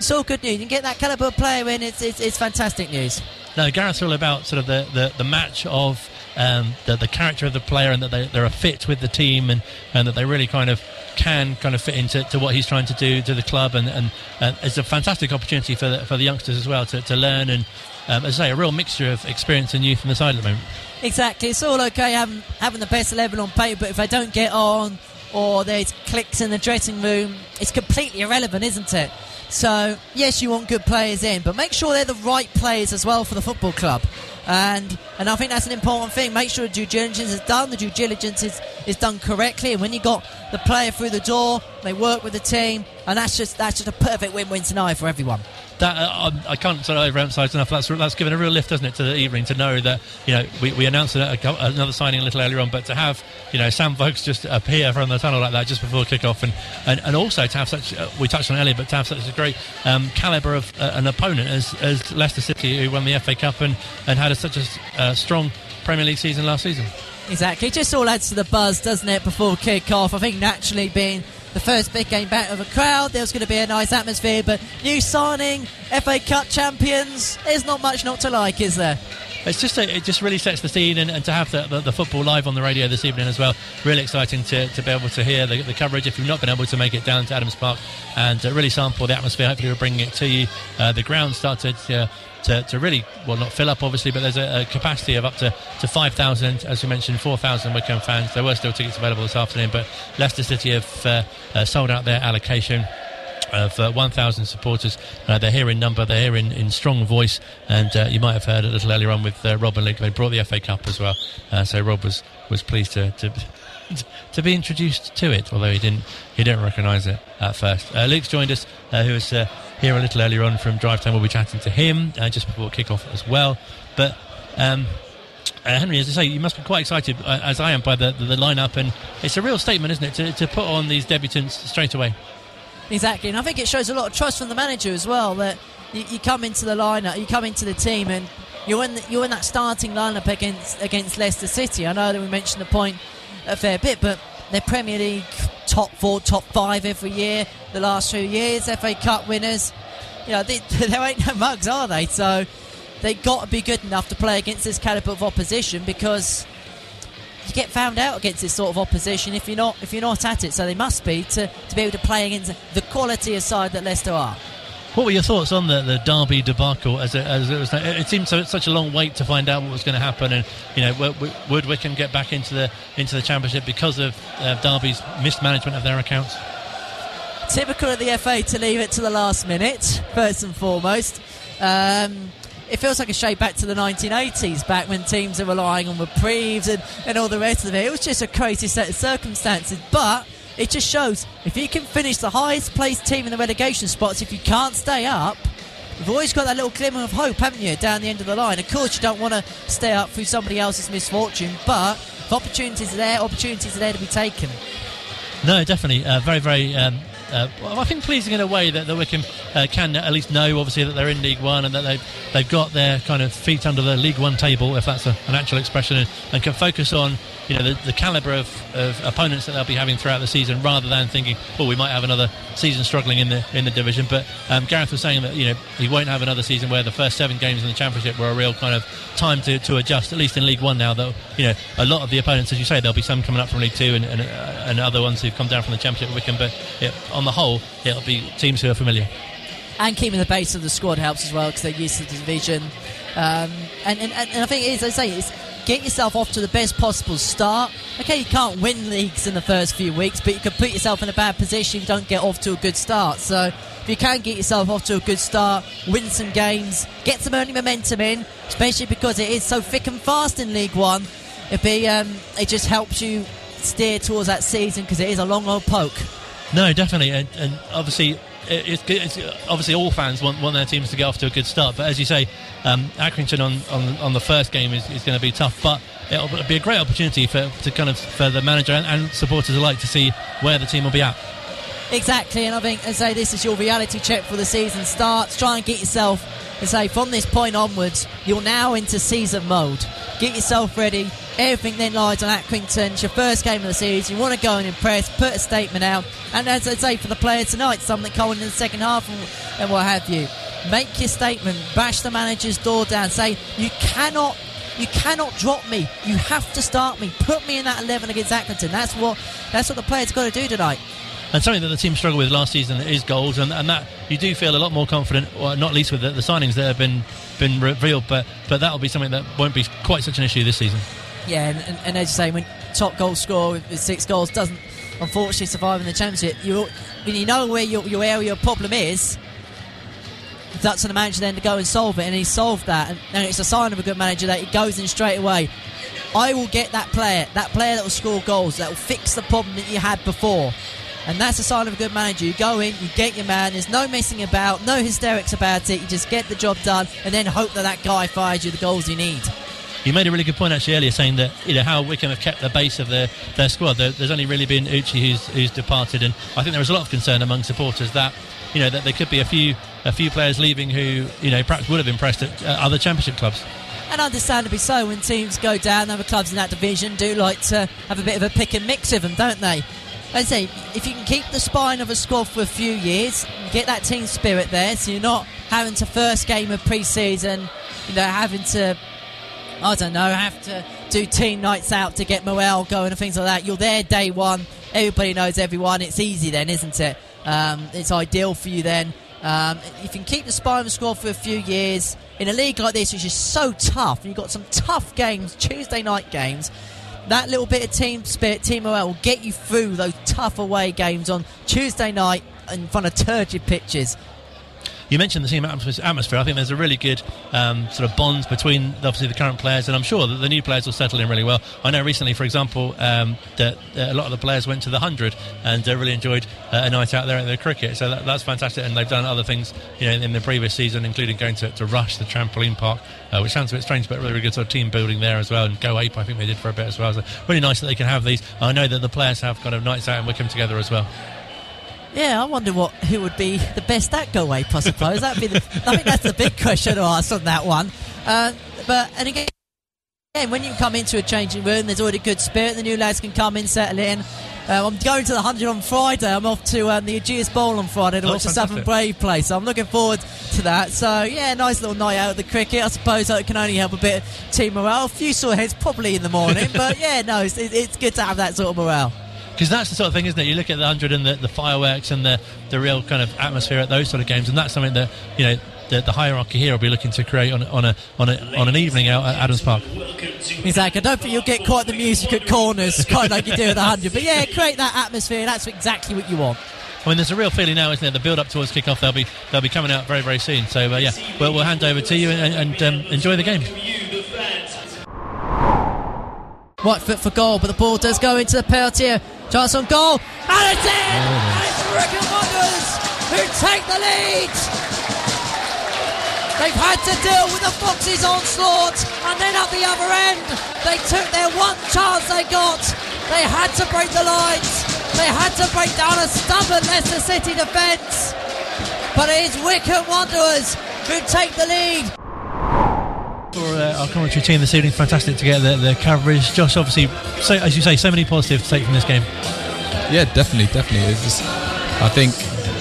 it's all good news. You can get that calibre of player in. It's, it's, it's fantastic news. No, Gareth's all about sort of the, the, the match of um, the, the character of the player and that they, they're a fit with the team and, and that they really kind of can kind of fit into to what he's trying to do to the club and, and uh, it's a fantastic opportunity for the, for the youngsters as well to, to learn and um, as I say a real mixture of experience and youth on the side at the moment. Exactly, it's all okay having, having the best eleven on paper, but if they don't get on or there's clicks in the dressing room, it's completely irrelevant, isn't it? So, yes, you want good players in, but make sure they're the right players as well for the football club. And and I think that's an important thing. Make sure the due diligence is done, the due diligence is, is done correctly. And when you got the player through the door, they work with the team, and that's just that's just a perfect win-win tonight for everyone that uh, I can't sort of overemphasize enough. That's that's given a real lift, doesn't it, to the evening to know that you know we, we announced a, a, another signing a little earlier on, but to have you know Sam Vokes just appear from the tunnel like that just before kick-off, and, and, and also to have such uh, we touched on earlier, but to have such a great um, caliber of uh, an opponent as, as Leicester City, who won the FA Cup and and had a, such a uh, strong Premier League season last season. Exactly, just all adds to the buzz, doesn't it, before kick-off? I think naturally being the first big game back of a crowd. There's going to be a nice atmosphere, but new signing, FA Cup champions, there's not much not to like, is there? It's just a, it just really sets the scene, and, and to have the, the, the, football live on the radio this evening as well. Really exciting to, to be able to hear the, the coverage. If you've not been able to make it down to Adams Park and uh, really sample the atmosphere, hopefully we're bringing it to you. Uh, the ground started. Uh, to, to really, well, not fill up obviously, but there's a, a capacity of up to, to 5,000, as we mentioned, 4,000 Wycombe fans. There were still tickets available this afternoon, but Leicester City have uh, uh, sold out their allocation of uh, 1,000 supporters. Uh, they're here in number, they're here in, in strong voice, and uh, you might have heard a little earlier on with uh, Rob and Luke. They brought the FA Cup as well, uh, so Rob was, was pleased to, to to be introduced to it, although he didn't he didn't recognise it at first. Uh, Luke's joined us, who uh, here a little earlier on from Drive Time. We'll be chatting to him uh, just before kick-off as well. But um, uh, Henry, as I say, you must be quite excited, uh, as I am, by the, the, the lineup, and it's a real statement, isn't it, to, to put on these debutants straight away. Exactly, and I think it shows a lot of trust from the manager as well that you, you come into the lineup, you come into the team, and you're in the, you're in that starting lineup against against Leicester City. I know that we mentioned the point a fair bit, but they're Premier League top four, top five every year. The last few years, FA Cup winners. You know, they, there ain't no mugs, are they? So they've got to be good enough to play against this caliber of opposition because you get found out against this sort of opposition if you're not if you're not at it. So they must be to, to be able to play against the quality of side that Leicester are. What were your thoughts on the, the Derby debacle? As it, as it was, it seemed so such a long wait to find out what was going to happen, and you know, would, Wycombe get back into the into the championship because of uh, Derby's mismanagement of their accounts? Typical of the FA to leave it to the last minute, first and foremost. Um, it feels like a shade back to the 1980s, back when teams are relying on reprieves and, and all the rest of it. It was just a crazy set of circumstances, but it just shows if you can finish the highest placed team in the relegation spots, if you can't stay up, you've always got that little glimmer of hope, haven't you, down the end of the line. Of course, you don't want to stay up through somebody else's misfortune, but if opportunities are there, opportunities are there to be taken. No, definitely. Uh, very, very um, uh, I think pleasing in a way that, that Wycombe uh, can at least know, obviously, that they're in League One and that they've they've got their kind of feet under the League One table, if that's a, an actual expression, and, and, can focus on you know the, the calibre of, of, opponents that they'll be having throughout the season, rather than thinking, oh, we might have another season struggling in the in the division. But um, Gareth was saying that you know he won't have another season where the first seven games in the Championship were a real kind of time to, to adjust. At least in League One now, though, you know a lot of the opponents, as you say, there'll be some coming up from League Two and, and, uh, and other ones who've come down from the Championship. Wycombe, but on the whole, it'll be teams who are familiar. And keeping the base of the squad helps as well because they're used to the division. Um, and, and, and I think it is, I say, it's get yourself off to the best possible start. Okay, you can't win leagues in the first few weeks, but you can put yourself in a bad position you don't get off to a good start. So if you can get yourself off to a good start, win some games, get some early momentum in, especially because it is so thick and fast in League One, it be um, it just helps you steer towards that season because it is a long old poke. No, definitely, and, and obviously. It's, it's, obviously all fans want, want their teams to get off to a good start, but as you say, um, Accrington on, on, on the first game is, is going to be tough. But it'll be a great opportunity for to kind of for the manager and, and supporters alike to see where the team will be at. Exactly, and I think, as I say, this is your reality check for the season starts. Try and get yourself, I say, from this point onwards, you're now into season mode. Get yourself ready, Everything then lies on Accrington. It's your first game of the season. You want to go and impress, put a statement out, and as I say for the players tonight, something coming in the second half and, and what have you. Make your statement. Bash the manager's door down. Say you cannot you cannot drop me. You have to start me. Put me in that 11 against Accrington. That's what that's what the players got to do tonight. And something that the team struggled with last season is goals, and, and that you do feel a lot more confident, well, not least with the, the signings that have been been revealed, but but that will be something that won't be quite such an issue this season. Yeah, and, and, as you say, when top goal scorer with, six goals doesn't unfortunately survive in the championship, you when you know where your, your area of problem is, that's the manager then to go and solve it, and he solved that, and, and it's a sign of a good manager that he goes in straight away. I will get that player, that player that will score goals, that will fix the problem that you had before. And that's a sign of a good manager. You go in, you get your man, there's no messing about, no hysterics about it, you just get the job done and then hope that that guy fires you the goals you need. You made a really good point actually earlier, saying that you know how Wycombe have kept the base of their, their squad. There, there's only really been Uche who's, who's departed, and I think there was a lot of concern among supporters that you know that there could be a few a few players leaving who you know perhaps would have impressed at uh, other Championship clubs. And understandably so, when teams go down, other clubs in that division do like to have a bit of a pick and mix of them, don't they? I say, if you can keep the spine of a squad for a few years, get that team spirit there, so you're not having to first game of pre-season, you know, having to I don't know, have to do team nights out to get morale going and things like that. You're there day one. Everybody knows everyone. It's easy then, isn't it? Um, it's ideal for you then. Um, if you can keep the spine of the squad for a few years in a league like this, which is so tough, and you've got some tough games, Tuesday night games. That little bit of team spirit, team morale will get you through those tough away games on Tuesday night in front of turgid pitches you mentioned the team atmosphere. I think there's a really good um, sort of bond between obviously the current players, and I'm sure that the new players will settle in really well. I know recently, for example, um, that a lot of the players went to the hundred and uh, really enjoyed uh, a night out there at the cricket. So that, that's fantastic, and they've done other things, you know, in, in the previous season, including going to, to Rush, the trampoline park, uh, which sounds a bit strange, but really, really good sort of team building there as well. And Go Ape, I think they did for a bit as well. So really nice that they can have these. I know that the players have kind of nights out and Wycombe together as well. Yeah, I wonder what who would be the best at Go Ape. I suppose that'd be. The, I think that's the big question to ask on that one. Uh, but and again, when you come into a changing room, there's already good spirit. The new lads can come in, settle in. Uh, I'm going to the 100 on Friday. I'm off to um, the Ageas Bowl on Friday to oh, watch the Southern Brave play. So I'm looking forward to that. So, yeah, nice little night out of the cricket. I suppose that can only help a bit of team morale. A few sore heads probably in the morning. but, yeah, no, it's, it's good to have that sort of morale. Because that's the sort of thing, isn't it? You look at the hundred and the, the fireworks and the the real kind of atmosphere at those sort of games, and that's something that you know the, the hierarchy here will be looking to create on, on a on a on an evening out at Adams Park. Exactly. I don't think you'll get quite the music at corners, of like you do at the hundred. But yeah, create that atmosphere. That's exactly what you want. I mean, there's a real feeling now, isn't there? The build-up towards kick-off, they'll be they'll be coming out very very soon. So uh, yeah, we'll, we'll hand over to you and, and um, enjoy the game. Right foot for goal, but the ball does go into the penalty area. Chance on goal, and it's in! Oh, and it's Wycombe Wanderers who take the lead! They've had to deal with the Foxes' onslaught, and then at the other end, they took their one chance they got. They had to break the lines. They had to break down a stubborn Leicester City defence. But it is Wycombe Wanderers who take the lead. For uh, our commentary team this evening, fantastic to get the, the coverage. Josh, obviously, so as you say, so many positives to take from this game. Yeah, definitely, definitely. Just, I think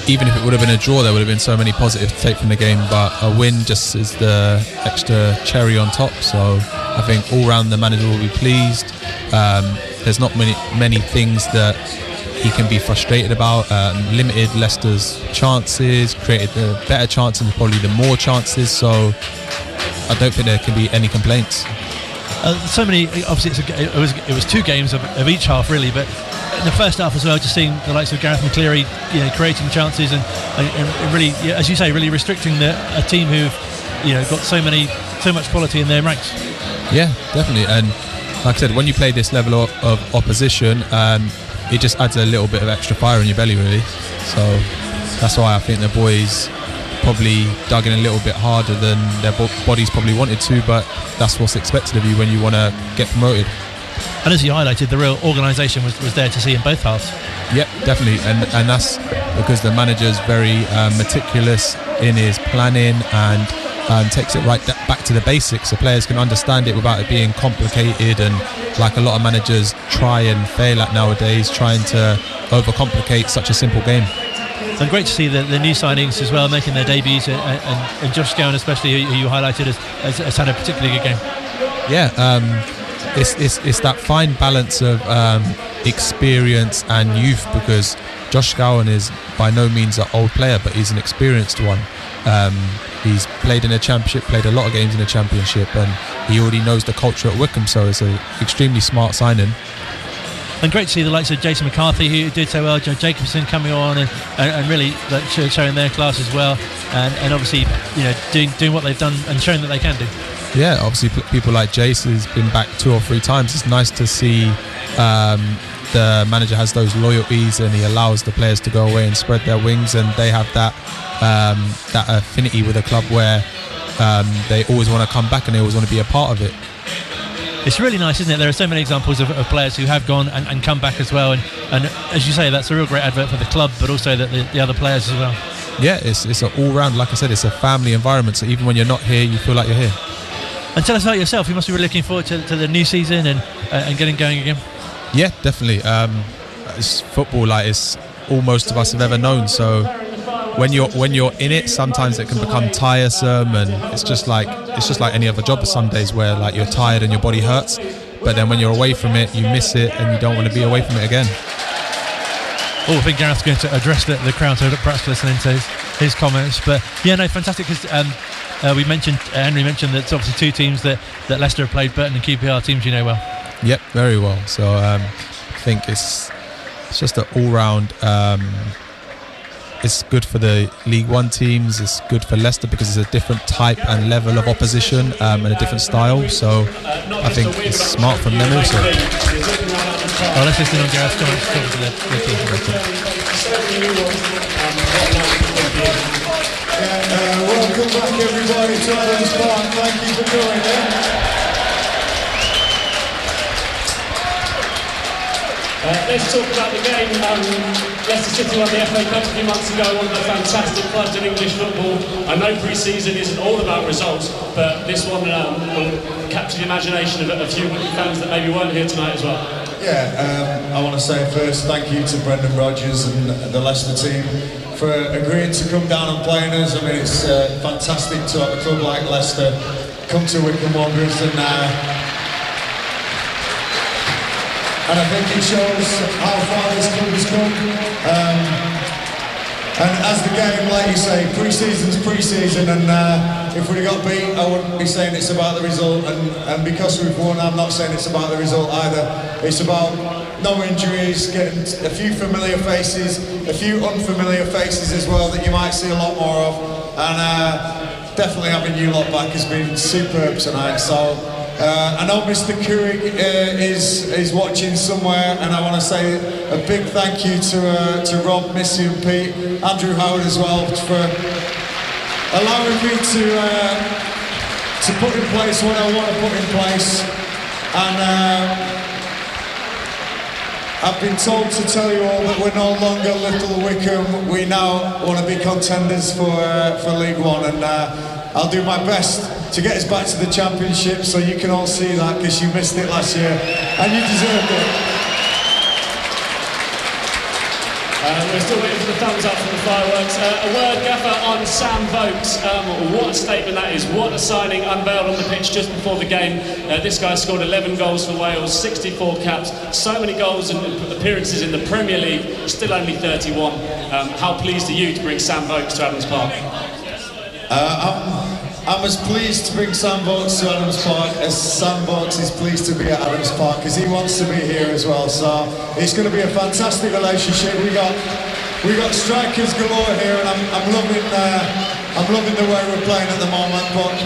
even if it would have been a draw, there would have been so many positives to take from the game. But a win just is the extra cherry on top. So I think all round the manager will be pleased. Um, there's not many many things that he can be frustrated about. Um, limited Leicester's chances, created the better chances, and probably the more chances. So I don't think there can be any complaints. Uh, so many. Obviously, it's a, it was it was two games of, of, each half really, but in the first half as well, just seeing the likes of Garath McCleary, you know, creating chances and, and, and really, as you say, really restricting the, a team who've you know got so many so much quality in their ranks. Yeah, definitely. And like I said, when you play this level of, of opposition, um, it just adds a little bit of extra fire in your belly, really. So that's why I think the boys probably dug in a little bit harder than their bodies probably wanted to, but that's what's expected of you when you want to get promoted. And as you highlighted, the real organisation was, was there to see in both halves. Yep, definitely, and and that's because the manager's very um, meticulous in his planning and um, takes it right back to the basics, so players can understand it without it being complicated and like a lot of managers try and fail at nowadays, trying to overcomplicate such a simple game. And great to see the, the new signings as well making their debuts, and, and, and Josh Scowen especially, who you highlighted, has, has, has had a particularly good game. Yeah, um, it's, it's, it's that fine balance of um, experience and youth because Josh Scowen is by no means an old player, but he's an experienced one. Um, he's played in a championship, played a lot of games in a championship, and he already knows the culture at Wycombe, so it's an extremely smart signing and great to see the likes of Jason McCarthy who did so well, Joe Jacobson coming on and, and, and really showing their class as well, and, and obviously you know doing doing what they've done and showing that they can do. Yeah, obviously people like Jace has been back two or three times. It's nice to see um, the manager has those loyalties and he allows the players to go away and spread their wings, and they have that um, that affinity with a club where um, they always want to come back and they always want to be a part of it it's really nice, isn't it? There are so many examples of, of players who have gone and, and, come back as well, and, and as you say, that's a real great advert for the club, but also the, the, the other players as well. Yeah, it's it's an all round. Like I said, it's a family environment. So even when you're not here, you feel like you're here. And tell us about yourself. You must be really looking forward to, to the new season and uh, and getting going again. Yeah, definitely. Um, it's football like it's all most of us have ever known. So when you're when you're in it, sometimes it can become tiresome, and it's just like it's just like any other job. Some days where like you're tired and your body hurts, but then when you're away from it, you miss it and you don't want to be away from it again. Oh, I think Gareth's going to address the, the crowd, so perhaps listening to his, his comments. But yeah, no, fantastic because um, uh, we mentioned uh, Henry mentioned that it's obviously two teams that, that Leicester have played, Burton and QPR teams you know well. Yep, very well. So um, I think it's it's just an all round. Um, it's good for the League One teams. It's good for Leicester because it's a different type and level of opposition um, and a different style. So I think it's smart from them also. Oh, let's listen on Gareth Thomas talking to the, the team. Uh, welcome back everybody to Adams Park. Thank you for joining. Uh, let's talk about the game. Um, Leicester City won the FA Cup a few months ago, one of the fantastic clubs in English football. I know pre-season isn't all about results, but this one um, will capture the imagination of a few fans that maybe weren't here tonight as well. Yeah, um, I want to say first thank you to Brendan Rodgers and the Leicester team for agreeing to come down and playing us. I mean, it's uh, fantastic to have a club like Leicester come to Wycombe Wanderers and uh, and I think it shows how far this club has come. Um, and as the game, like you say, pre-season's pre-season, and uh, if we got beat, I wouldn't be saying it's about the result. And, and because we've won, I'm not saying it's about the result either. It's about no injuries, getting a few familiar faces, a few unfamiliar faces as well that you might see a lot more of, and uh, definitely having you lot back has been superb tonight. So. Uh, I know Mr. Couhig uh, is is watching somewhere, and I want to say a big thank you to uh, to Rob, Missy, and Pete, Andrew Howard as well for allowing me to uh, to put in place what I want to put in place. And uh, I've been told to tell you all that we're no longer Little Wycombe. We now want to be contenders for uh, for League One, and I'll do my best to get us back to the Championship. So you can all see that because you missed it last year, and you deserved it. We're still waiting for the thumbs up from the fireworks. Uh, a word, Gaffer, on Sam Vokes. Um, what a statement that is. What a signing unveiled on the pitch just before the game. Uh, this guy scored 11 goals for Wales, 64 caps, so many goals and appearances in the Premier League, still only 31. Um, how pleased are you to bring Sam Vokes to Adams Park? Uh, I'm, I'm as pleased to bring Vokes to Adams Park as Vokes is pleased to be at Adams Park because he wants to be here as well. So it's going to be a fantastic relationship. We got we got strikers galore here, and I'm, I'm loving uh, I'm loving the way we're playing at the moment. But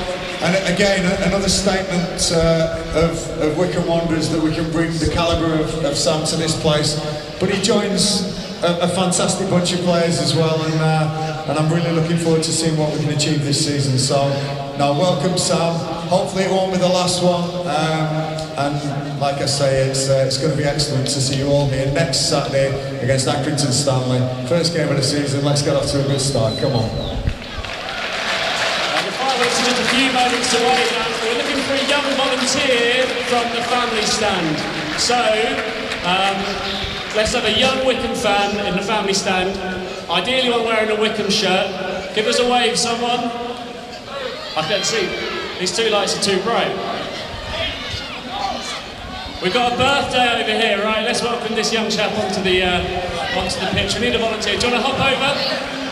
and again, another statement uh, of, of Wycombe Wanderers that we can bring the calibre of, of Sam to this place. But he joins a, a fantastic bunch of players as well, and uh, and I'm really looking forward to seeing what we can achieve this season. So, now welcome Sam. Hopefully it won't be the last one. Um, and like I say, it's uh, it's going to be excellent to see you all here next Saturday against Accrington Stanley. First game of the season. Let's get off to a good start. Come on. Just a few moments away now. We're looking for a young volunteer from the family stand. So, um, let's have a young Wycombe fan in the family stand. Ideally one wearing a Wycombe shirt. Give us a wave, someone. I can't see. These two lights are too bright. We've got a birthday over here, right? Let's welcome this young chap onto the uh, onto the pitch. We need a volunteer. Do you want to hop over?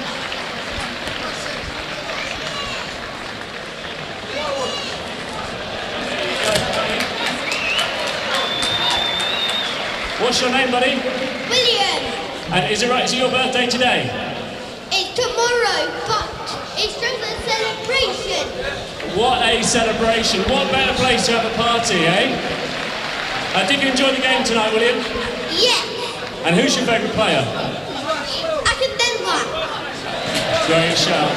What's your name, buddy? William, And is it right? Is it your birthday today? it's tomorrow, but it's just a celebration. What a celebration! What better place to have a party, eh? Uh, did you enjoy the game tonight, William? Yes, And who's your favourite player? I can that. Great shout.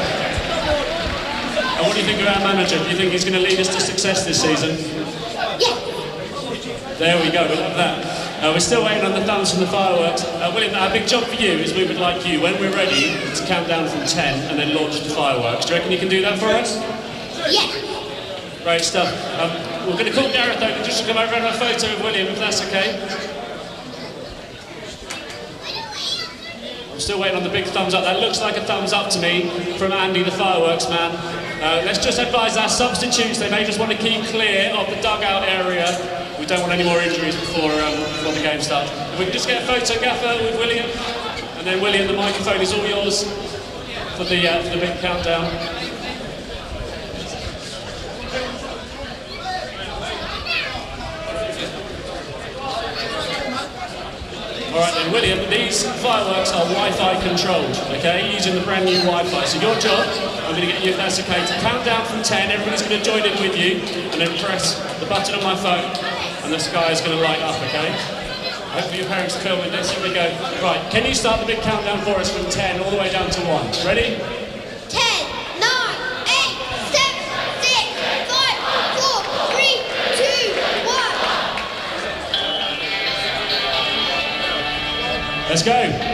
And what do you think of our manager? Do you think he's going to lead us to success this season? Yes, There we go, we love that. Uh, we're still waiting on the thumbs from the fireworks. Uh, William, our big job for you is we would like you, when we're ready, to count down from 10 and then launch the fireworks. Do you reckon you can do that for us? yes. Great stuff. Um, we're going to call Gareth over just to come over and have a photo of William, if that's okay. I'm still waiting on the big thumbs up. That looks like a thumbs up to me from Andy, the fireworks man. Uh, let's just advise our substitutes, they may just want to keep clear of the dugout area. We don't want any more injuries before, um, before the game starts. If we can just get a photo, Gaffer, with William. And then, William, the microphone is all yours for the, uh, for the big countdown. All right then, William, these fireworks are Wi-Fi controlled, okay, using the brand new Wi-Fi. So your job, I'm going to get you, if that's okay, to count down from 10. Everybody's going to join in with you, and then press the button on my phone, and the sky is going to light up, okay? Hopefully your parents are filming this. Here we go. Right, can you start the big countdown for us from 10 all the way down to 1? Ready? 10, 9, 8, 7, 6, 5, 4, 3, 2, 1. Let's go.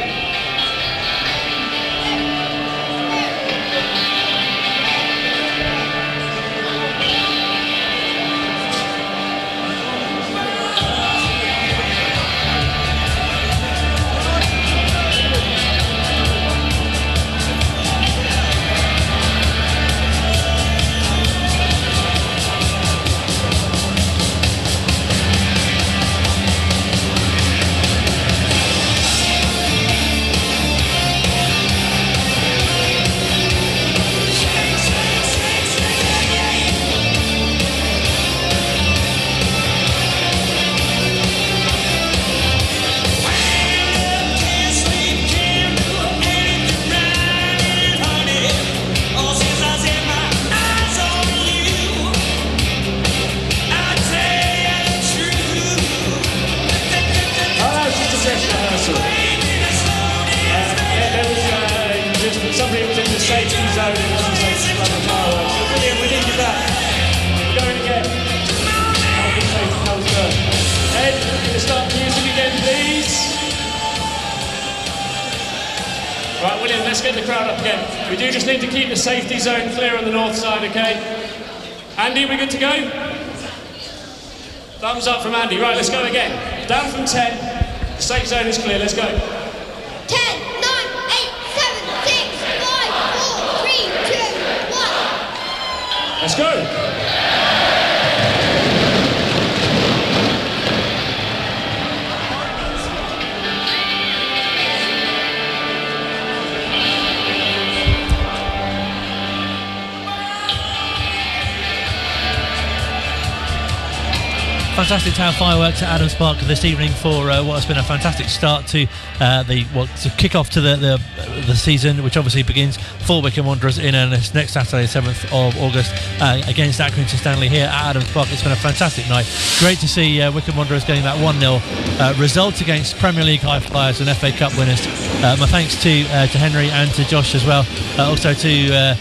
Get the crowd up again. We do just need to keep the safety zone clear on the north side, okay? Andy, we good to go? Thumbs up from Andy. Right, let's go again. Down from 10. The safe zone is clear. Let's go. Fantastic town fireworks at Adams Park this evening for uh, what has been a fantastic start to uh, the well, to kick off to the, the the season, which obviously begins for Wycombe Wanderers in earnest next Saturday, 7th of August, uh, against Accrington Stanley here at Adams Park. It's been a fantastic night. Great to see uh, Wycombe Wanderers getting that 1 0 uh, result against Premier League high flyers and FA Cup winners. Uh, my thanks to to Henry and to Josh as well. Also to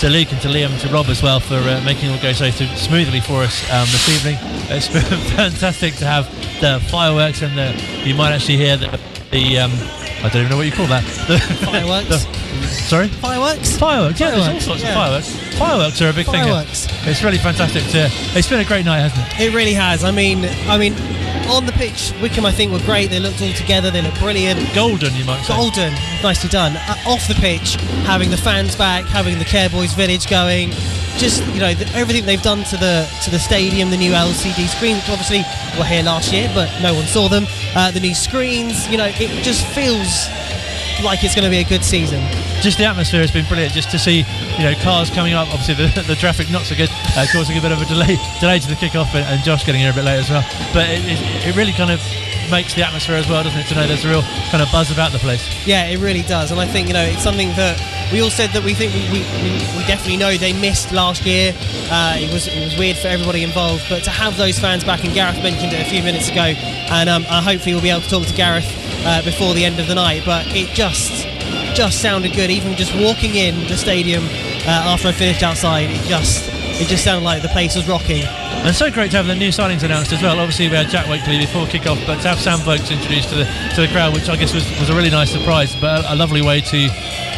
to Luke and to Liam and to Rob as well for uh, making it all go so th- smoothly for us um, this evening. It's been fantastic to have the fireworks and the you might actually hear the, the um, I don't even know what you call that. The, Fireworks? the- sorry? Fireworks? Fireworks, yeah, there's all Fireworks, sorts yeah. of fireworks. Fireworks are a big Fireworks. thing. here. It's really fantastic to. It's been a great night, hasn't it? It really has. I mean, I mean, on the pitch, Wycombe I think were great. They looked all together. They looked brilliant. Golden, you might say. Golden, nicely done. Uh, off the pitch, having the fans back, having the Chairboys Village going, just you know the, everything they've done to the to the stadium, the new LCD screens, which obviously were here last year, but no one saw them. Uh, the new screens, you know, it just feels like it's going to be a good season. just the atmosphere has been brilliant. Just to see, you know, cars coming up. Obviously, the, the traffic not so good, uh, causing a bit of a delay delay to the kickoff, and, and Josh getting here a bit late as well. But it, it, it really kind of makes the atmosphere as well, doesn't it? To know there's a real kind of buzz about the place. Yeah, it really does, and I think you know it's something that we all said that we think we, we, we, definitely know they missed last year. Uh, it was it was weird for everybody involved, but to have those fans back, and Gareth mentioned it a few minutes ago, and um, uh, hopefully we'll be able to talk to Gareth uh, before the end of the night. But it just just sounded good, even just walking in the stadium uh, after I finished outside. It just it just sounded like the place was rocking. And so great to have the new signings announced as well. Obviously, we had Jack Wakely before kick-off, but to have Sam Vokes introduced to the to the crowd, which I guess was, was a really nice surprise, but a, a lovely way to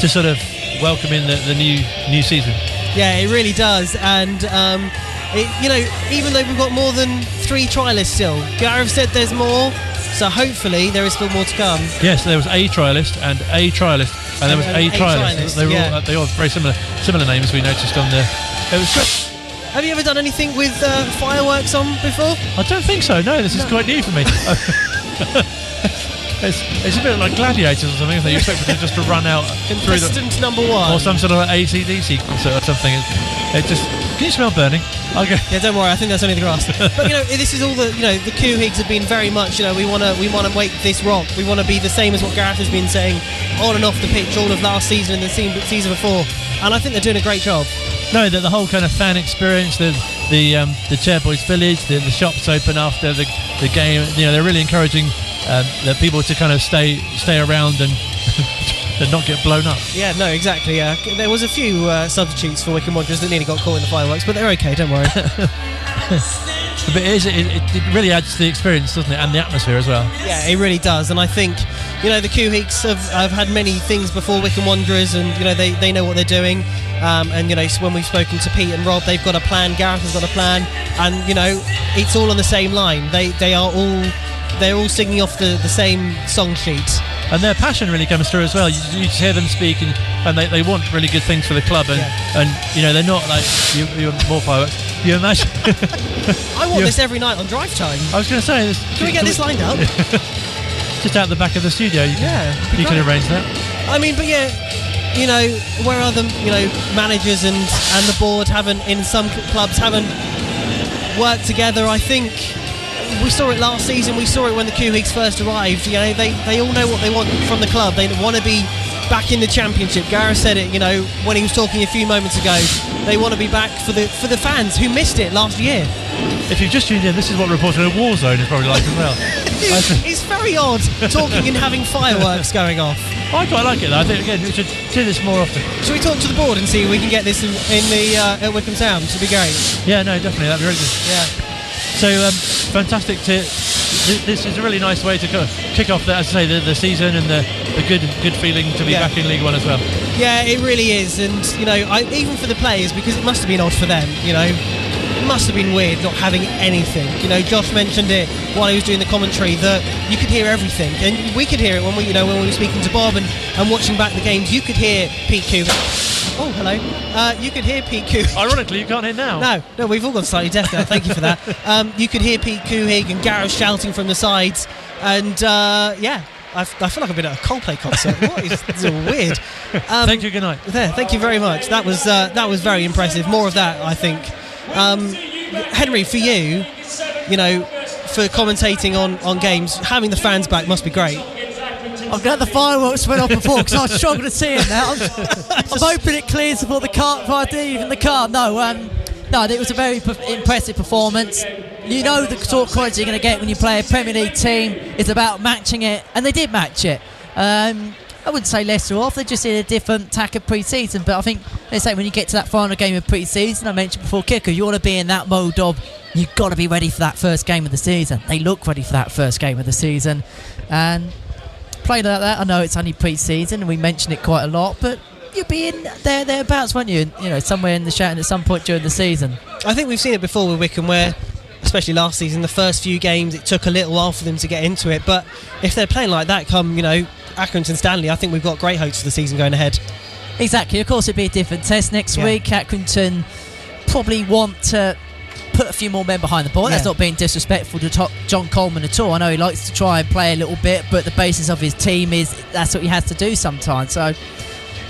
to sort of welcome in the, the new new season. Yeah, it really does. And, um, it, you know, even though we've got more than three trialists still, Gareth said there's more. So hopefully there is still more to come. Yes, there was a trialist and a trialist, and there was a a trialist. trialist, They were yeah. all, uh, they all have very similar similar names. We noticed on there. It was great. Have you ever done anything with uh, fireworks on before? I don't think so. No, this is quite new for me. it's, it's a bit like gladiators or something. Isn't it? You expect them just to run out through the, number one. or some sort of ACDC concert or something. It, it just. Can you smell burning? Okay. Yeah, don't worry. I think that's only the grass. but you know, this is all the you know the Couhigs have been very much you know we want to we want to make this rock. We want to be the same as what Gareth has been saying on and off the pitch all of last season and the season before. And I think they're doing a great job. No, the, the whole kind of fan experience, the the um, the Chairboys Village, the, the shops open after the, the game. You know, they're really encouraging um, the people to kind of stay stay around and and not get blown up. Yeah, no, exactly. Yeah, there was a few uh, substitutes for Wycombe Wanderers that nearly got caught in the fireworks, but they're okay. Don't worry. But it is it, it, it really adds to the experience, doesn't it, and the atmosphere as well. Yeah, it really does, and I think you know the Couhigs have, have had many things before Wycombe Wanderers, and you know they, they know what they're doing. Um, and you know when we've spoken to Pete and Rob, they've got a plan. Gareth has got a plan, and you know it's all on the same line. They they are all they're all singing off the, the same song sheet. and their passion really comes through as well. You, you just hear them speak, and, and they, they want really good things for the club, and Yeah. and you know they're not like you, you more fireworks. You imagine? I want Yeah. this every night on drive time. I was going to say, this, Can we get this lined up? just out the back of the studio? You can, Yeah, you can arrange that. I mean, but yeah, you know, where are the you know managers and and the board haven't in some clubs haven't worked together. I think we saw it last season. We saw it when the Couhigs first arrived. You know, they they all know what they want from the club. They want to be back in the championship. Gareth said it. You know, when he was talking a few moments ago, they want to be back for the for the fans who missed it last year. If you've just tuned in, this is what reporting a war zone is probably like as well. It's very odd talking and having fireworks going off. I quite like it though. I think again we should do this more often. Should we talk to the board and see if we can get this in, in the uh, at Wycombe Town? It'd be great. Yeah, no, definitely that'd be really good. Yeah. So um, fantastic to th- this is a really nice way to co- kick off, the, as I say, the, the season and the, the good good feeling to be Yeah. back in League One as well. Yeah, it really is, and you know, I, even for the players, because it must have been odd for them. You know, it must have been weird not having anything. You know, Josh mentioned it while he was doing the commentary that you could hear everything, and we could hear it when we, you know, when we were speaking to Bob and, and watching back the games. You could hear Pete PQ. Oh, hello. Uh, you could hear Pete PQ. Ironically, you can't hear now. No, no, we've all gone slightly deaf now. Thank you for that. Um, you could hear Pete Couhig and Gareth shouting from the sides, and uh, yeah, I, feel like I've been at a Coldplay concert. What is this is weird? Um, Thank you. Good night. There, thank you very much. That was uh, that was very impressive. More of that, I think. Um, Henry, for you, you know, for commentating on, on games, having the fans back must be great. I'm glad the fireworks went off before because I was struggling to see it now. I'm, I'm hoping it clears before the car, before I do even the car. No, um, no, it was a very p- impressive performance. You know the sort of quality you're going to get when you play a Premier League team. It's about matching it, and they did match it. Um, I wouldn't say Leicester off. They're just in a different tack of pre-season. But I think they say when you get to that final game of pre-season, I mentioned before, kicker, you want to be in that mode of you've got to be ready for that first game of the season. They look ready for that first game of the season, and playing like that. I know it's only pre-season, and we mention it quite a lot, but you'll be in there thereabouts, won't you? You know, somewhere in the shouting at some point during the season. I think we've seen it before with Wycombe, where, especially last season, the first few games it took a little while for them to get into it. But if they're playing like that, come you know Accrington Stanley, I think we've got great hopes for the season going ahead. Exactly. Of course, it'd be a different test next Yeah. week. Accrington probably want to put a few more men behind the ball. That's not being disrespectful to to- John Coleman at all. I know he likes to try and play a little bit, but the basis of his team is that's what he has to do sometimes. So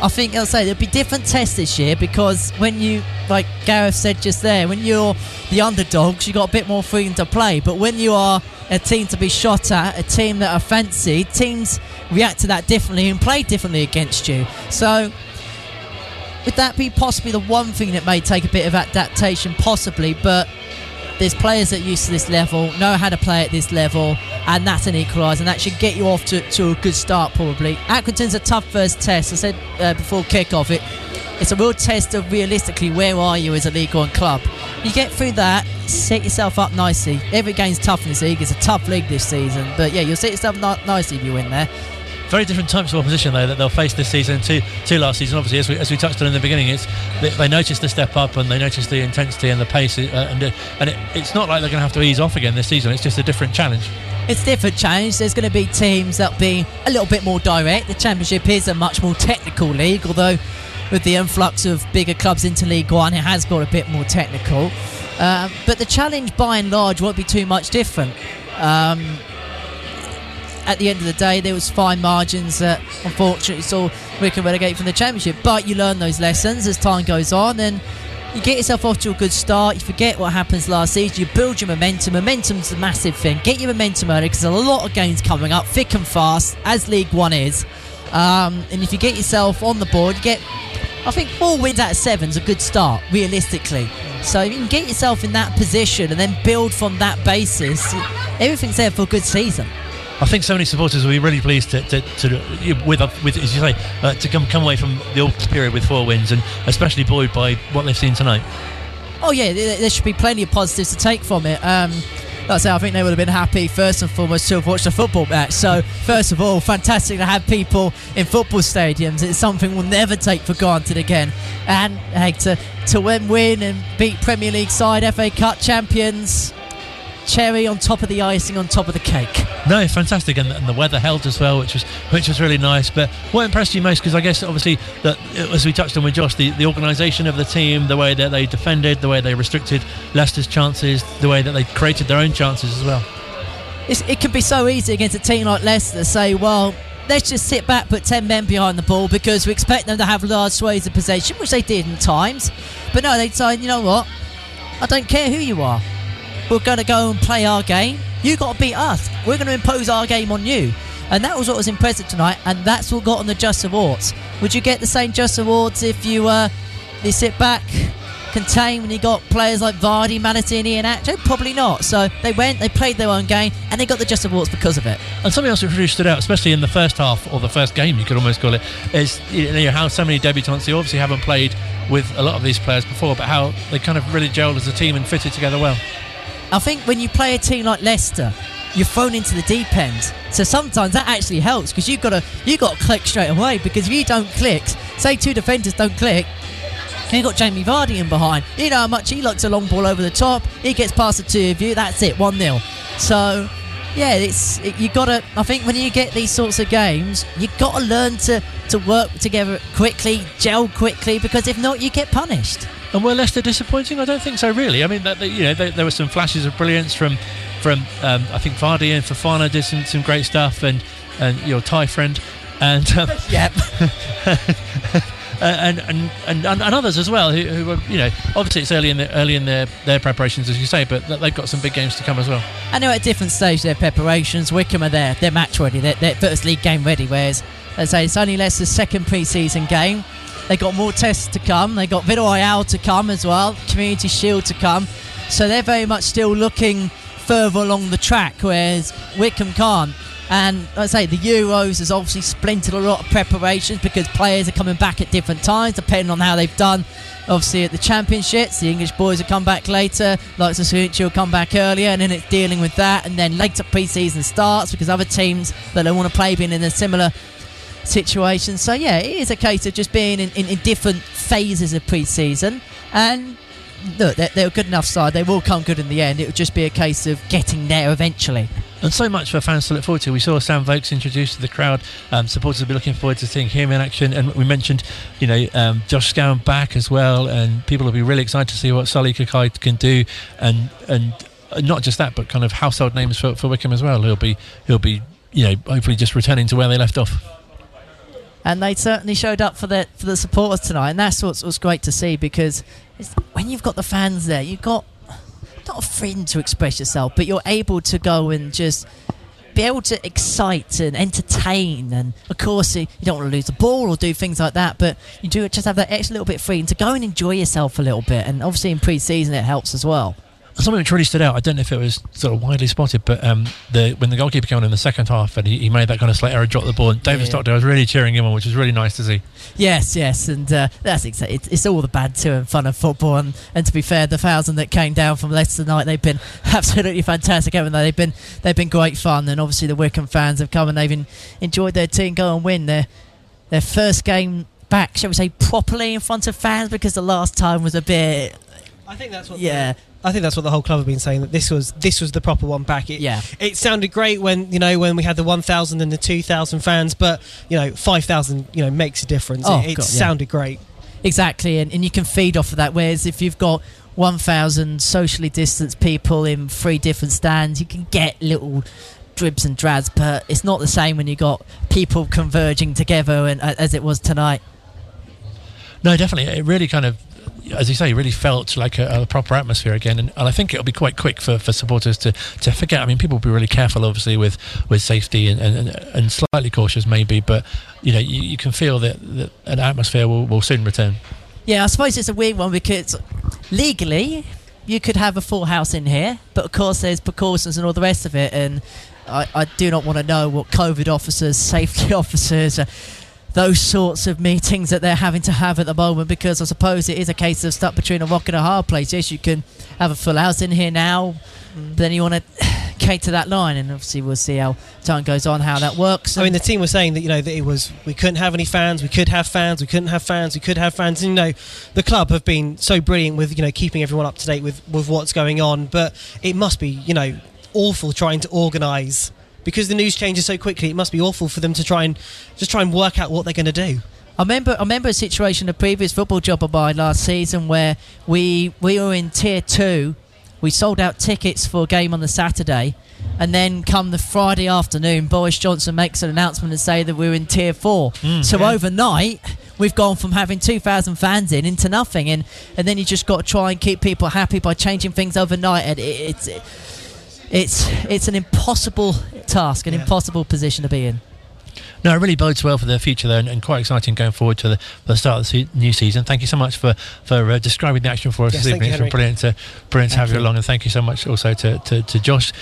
I think I'll say there'll be different tests this year because when you, like Gareth said just there, when you're the underdogs, you've got a bit more freedom to play. But when you are a team to be shot at, a team that are fancied, teams react to that differently and play differently against you. So would that be possibly the one thing that may take a bit of adaptation? Possibly, but there's players that used to this level, know how to play at this level, and that's an equaliser, and that should get you off to, to a good start, probably. Accrington's a tough first test. I said uh, before kick-off, it, it's a real test of realistically where are you as a League One club. You get through that, set yourself up nicely. Every game's tough in this league. It's a tough league this season, but yeah, you'll set yourself ni- nicely if you win there. Very different types of opposition though that they'll face this season to, to last season. Obviously, as we, as we touched on in the beginning, it's they, they notice the step up and they notice the intensity and the pace, uh, and uh, and it, it's not like they're going to have to ease off again this season. It's just a different challenge. It's different challenge. There's going to be teams that'll be a little bit more direct. The Championship is a much more technical league, although with the influx of bigger clubs into League One, it has got a bit more technical. Um, but the challenge, by and large, won't be too much different. Um, at the end of the day, there was fine margins that unfortunately saw Wycombe relegate from the Championship. But you learn those lessons as time goes on, and you get yourself off to a good start. You forget what happens last season. You build your momentum. Momentum's a massive thing. Get your momentum early because there's a lot of games coming up, thick and fast, as League One is. Um, and if you get yourself on the board, you get, I think, four wins out of seven's a good start, realistically. So if you can get yourself in that position and then build from that basis, everything's there for a good season. I think so many supporters will be really pleased to, to, to with with as you say uh, to come come away from the old period with four wins and especially buoyed by what they've seen tonight. Oh yeah, there should be plenty of positives to take from it. Um, I say, I think they would have been happy first and foremost to have watched a football match. So first of all, fantastic to have people in football stadiums. It's something we'll never take for granted again. And hey, to to win, win and beat Premier League side, FA Cup champions, cherry on top of the icing on top of the cake. No, fantastic, and, and the weather held as well, which was which was really nice. But what impressed you most? Because I guess obviously that as we touched on with Josh, the, the organisation of the team, the way that they defended, the way they restricted Leicester's chances, the way that they created their own chances as well. It's, it can be so easy against a team like Leicester to say, well, let's just sit back, put 10 men behind the ball because we expect them to have large swathes of possession, which they did in times. But no, they decide, you know what? I don't care who you are. We're going to go and play our game. You got to beat us. We're going to impose our game on you. And that was what was impressive tonight, and that's what got on the Just Awards. Would you get the same Just Awards if you uh, you sit back, contain when you got players like Vardy, Malatini, and Acho? Probably not. So they went, they played their own game, and they got the Just Awards because of it. And something else that really stood out, especially in the first half or the first game, you could almost call it, is you know how so many debutants they obviously haven't played with a lot of these players before, but how they kind of really gelled as a team and fitted together well. I think when you play a team like Leicester, you're thrown into the deep end. So sometimes that actually helps because you've got to you got to click straight away because if you don't click, say two defenders don't click, you've got Jamie Vardy in behind. You know how much he likes a long ball over the top. He gets past the two of you. That's it, one 0 So yeah, it's it, you got to. I think when you get these sorts of games, you've got to learn to to work together quickly, gel quickly, because if not, you get punished. And were Leicester disappointing? I don't think so, really. I mean, that, you know, there, there were some flashes of brilliance from from um, I think Vardy and Fofana did some, some great stuff, and and your Thai friend, and um, Yep. and, and, and and others as well who, who were you know obviously it's early in the early in their, their preparations as you say, but they've got some big games to come as well. I know at different stages of their preparations, Wycombe are there, they're match ready, they're, they're first league game ready, whereas, as I say, it's only Leicester's second pre season game. They got more tests to come, they got Villarreal to come as well, Community Shield to come, so they're very much still looking further along the track, whereas Wycombe can't. And I say the Euros has obviously splintered a lot of preparations because players are coming back at different times depending on how they've done. Obviously at the championships, the English boys will come back later, like Sasuchi will come back earlier, and then it's dealing with that. And then later pre-season starts because other teams that don't want to play being in a similar situation. So yeah, it is a case of just being in, in, in different phases of pre-season. And look, they're, they're a good enough side. They will come good in the end. It would just be a case of getting there eventually. And so much for fans to look forward to. We saw Sam Vokes introduced to the crowd. Um, supporters will be looking forward to seeing him in action. And we mentioned, you know, um, Josh Scowen back as well. And people will be really excited to see what Sully Kaikai can do. And and not just that, but kind of household names for, for Wycombe as well. He'll be he'll be you know hopefully just returning to where they left off. And they certainly showed up for the for the supporters tonight, and that's what's, what's great to see because when you've got the fans there, you've got not a freedom to express yourself, but you're able to go and just be able to excite and entertain, and of course you you don't want to lose the ball or do things like that, but you do just have that extra little bit of freedom to go and enjoy yourself a little bit, and obviously in pre-season it helps as well. Something which really stood out. I don't know if it was sort of widely spotted, but um, the when the goalkeeper came on in the second half and he, he made that kind of slight error, dropped the ball, and David Yeah. Stockdale was really cheering him on, which was really nice to see. Yes, yes, and uh, that's exactly. It's, it's all the bad too and fun of football. And, and to be fair, the thousand that came down from Leicester tonight, they've been absolutely fantastic, haven't they? They've been they've been great fun, and obviously the Wycombe fans have come and they've en- enjoyed their team go and win their their first game back, shall we say, properly in front of fans because the last time was a bit. I think that's what. Yeah. I think that's what the whole club have been saying that this was this was the proper one back. It, Yeah. It sounded great when you know when we had the 1,000 and the 2,000 fans, but you know 5,000 you know makes a difference. Oh, it it God, yeah. sounded great. Exactly, and, and you can feed off of that. Whereas if you've got 1,000 socially distanced people in three different stands, you can get little dribs and drabs, but it's not the same when you got people converging together, and uh, as it was tonight. No, definitely. It really kind of, as you say, really felt like a, a proper atmosphere again. And, and I think it'll be quite quick for, for supporters to, to forget. I mean, people will be really careful, obviously, with, with safety and, and, and slightly cautious, maybe. But, you know, you, you can feel that, that an atmosphere will, will soon return. Yeah, I suppose it's a weird one because legally you could have a full house in here, but of course there's precautions and all the rest of it. And I, I do not want to know what COVID officers, safety officers, uh, those sorts of meetings that they're having to have at the moment because I suppose it is a case of stuck between a rock and a hard place. Yes, you can have a full house in here now, mm. but then you want to cater that line, and obviously we'll see how time goes on how that works. I mean, the team was saying that you know that it was we couldn't have any fans, we could have fans, we couldn't have fans, we could have fans. And, you know, the club have been so brilliant with you know keeping everyone up to date with with what's going on, but it must be you know awful trying to organise because the news changes so quickly. It must be awful for them to try and just try and work out what they're going to do. I remember, I remember a situation, a previous football job of mine last season, where we we were in tier two. We sold out tickets for a game on the Saturday, and then come the Friday afternoon, Boris Johnson makes an announcement and say that we're in tier four. Hmm, so overnight, we've gone from having two thousand fans in into nothing, and and then you just got to try and keep people happy by changing things overnight. And it, it's it's it's an impossible task, an Yeah. impossible position to be in. No, it really bodes well for the future, though, and, and quite exciting going forward to the, for the start of the se- new season. Thank you so much for for uh, describing the action for us Yes, this evening. you, It's been brilliant to brilliant to have you you. along, and thank you so much also to, to, to Josh.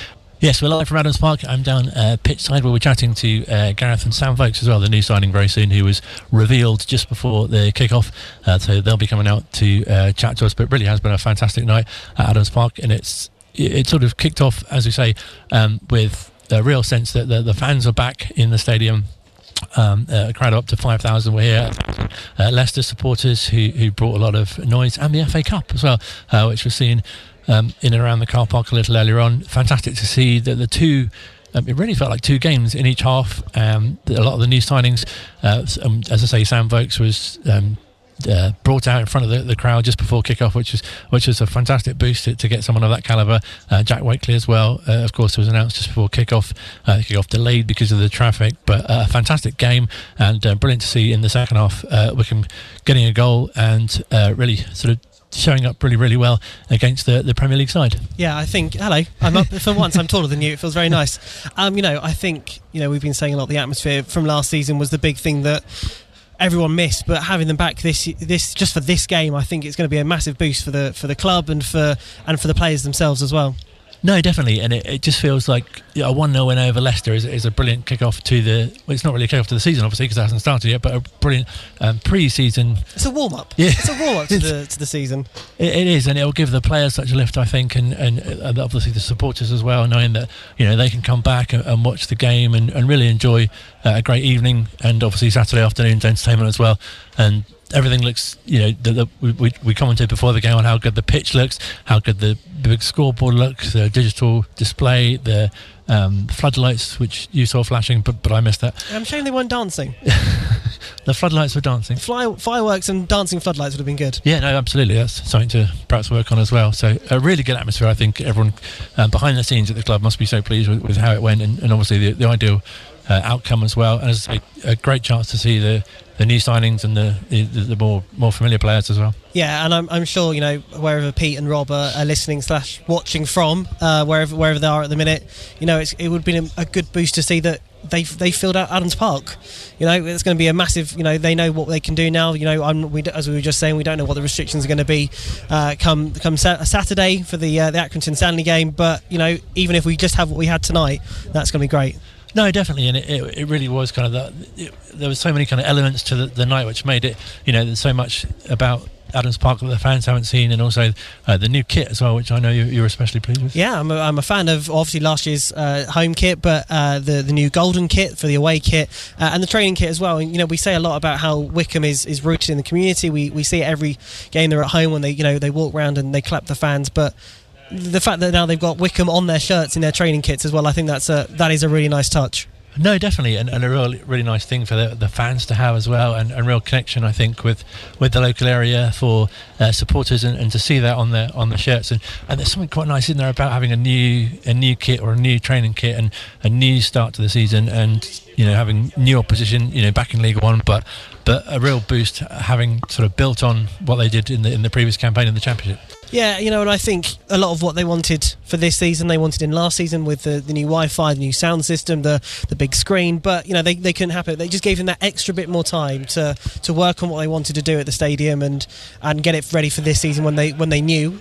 Yes, we're live from Adams Park. I'm down uh, pitch side where we're chatting to uh, Gareth and Sam Vokes as well, the new signing very soon, who was revealed just before the kick-off. Uh, so they'll be coming out to uh, chat to us. But it really has been a fantastic night at Adams Park, and it's it, sort of kicked off, as we say, um, with a real sense that the, the fans are back in the stadium. Um, uh, a crowd up to 5,000 were here. Uh, Leicester supporters who, who brought a lot of noise, and the FA Cup as well, uh, which was seen um, in and around the car park a little earlier on. Fantastic to see that the two. Um, it really felt like two games in each half. Um, a lot of the new signings, uh, um, as I say, Sam Vokes was um, uh, brought out in front of the, the crowd just before kickoff, which is which was a fantastic boost to, to get someone of that caliber. Uh, Jack Wakely as well, uh, of course, was announced just before kickoff. Uh, kickoff delayed because of the traffic, but a fantastic game and uh, brilliant to see in the second half. Uh, Wycombe getting a goal and uh, really sort of showing up really really well against the, the Premier League side. Yeah, I think. Hello, I'm up for once. I'm taller than you. It feels very nice. Um, you know, I think you know we've been saying a lot. The atmosphere from last season was the big thing that everyone missed, but having them back this this just for this game, I think it's going to be a massive boost for the for the club and for and for the players themselves as well. No, definitely, and it, it just feels like a one 0 win over Leicester is, is a brilliant kick-off to the. Well, it's not really a kick-off to the season, obviously, because it hasn't started yet, but a brilliant um, pre-season. It's a warm up. Yeah. it's a warm up to the to the season. It, it is, and it will give the players such a lift, I think, and, and uh, obviously the supporters as well, knowing that you know they can come back and, and watch the game and, and really enjoy uh, a great evening, and obviously Saturday afternoon's entertainment as well, and. Everything looks, you know, the, the, we, we, commented before the game on how good the pitch looks, how good the big scoreboard looks, the digital display, the um, floodlights, which you saw flashing, but, but I missed that. I'm showing they weren't dancing. The floodlights were dancing. Fly, fireworks and dancing floodlights would have been good. Yeah, no, absolutely. That's something to perhaps work on as well. So a really good atmosphere. I think everyone uh, behind the scenes at the club must be so pleased with, with how it went, and, and obviously the, the ideal uh, outcome as well. And as I say, a great chance to see the, the new signings and the, the, the more more familiar players as well. Yeah, and I'm, I'm sure you know wherever Pete and Rob are, are listening slash watching from, uh, wherever wherever they are at the minute, you know it's, it would be a, a good boost to see that they they filled out Adams Park. You know it's going to be a massive. You know they know what they can do now. You know I'm, we, as we were just saying, we don't know what the restrictions are going to be uh, come come sa- Saturday for the uh, the Accrington Stanley game. But you know even if we just have what we had tonight, that's going to be great. No, definitely, and it, it, it really was kind of the. It, there was so many kind of elements to the, the night which made it. You know, there's so much about Adams Park that the fans haven't seen, and also uh, the new kit as well, which I know you, you especially pleased with. Yeah, I'm a, I'm a fan of obviously last year's uh, home kit, but uh, the the new golden kit for the away kit uh, and the training kit as well. And you know, we say a lot about how Wycombe is, is rooted in the community. We we see it every game they're at home when they you know they walk around and they clap the fans, but. The fact that now they've got Wycombe on their shirts in their training kits as well, I think that's a that is a really nice touch. No, definitely, and, and a real, really nice thing for the, the fans to have as well, and, and real connection, I think, with, with the local area for uh, supporters, and, and to see that on the on the shirts, and, and there's something quite nice in there about having a new a new kit or a new training kit and a new start to the season, and you know having new opposition, you know back in League One, but but a real boost having sort of built on what they did in the in the previous campaign in the Championship. Yeah, you know, and I think a lot of what they wanted for this season, they wanted in last season with the, the new Wi-Fi, the new sound system, the the big screen. But you know, they, they couldn't happen. They just gave them that extra bit more time to to work on what they wanted to do at the stadium and and get it ready for this season when they when they knew.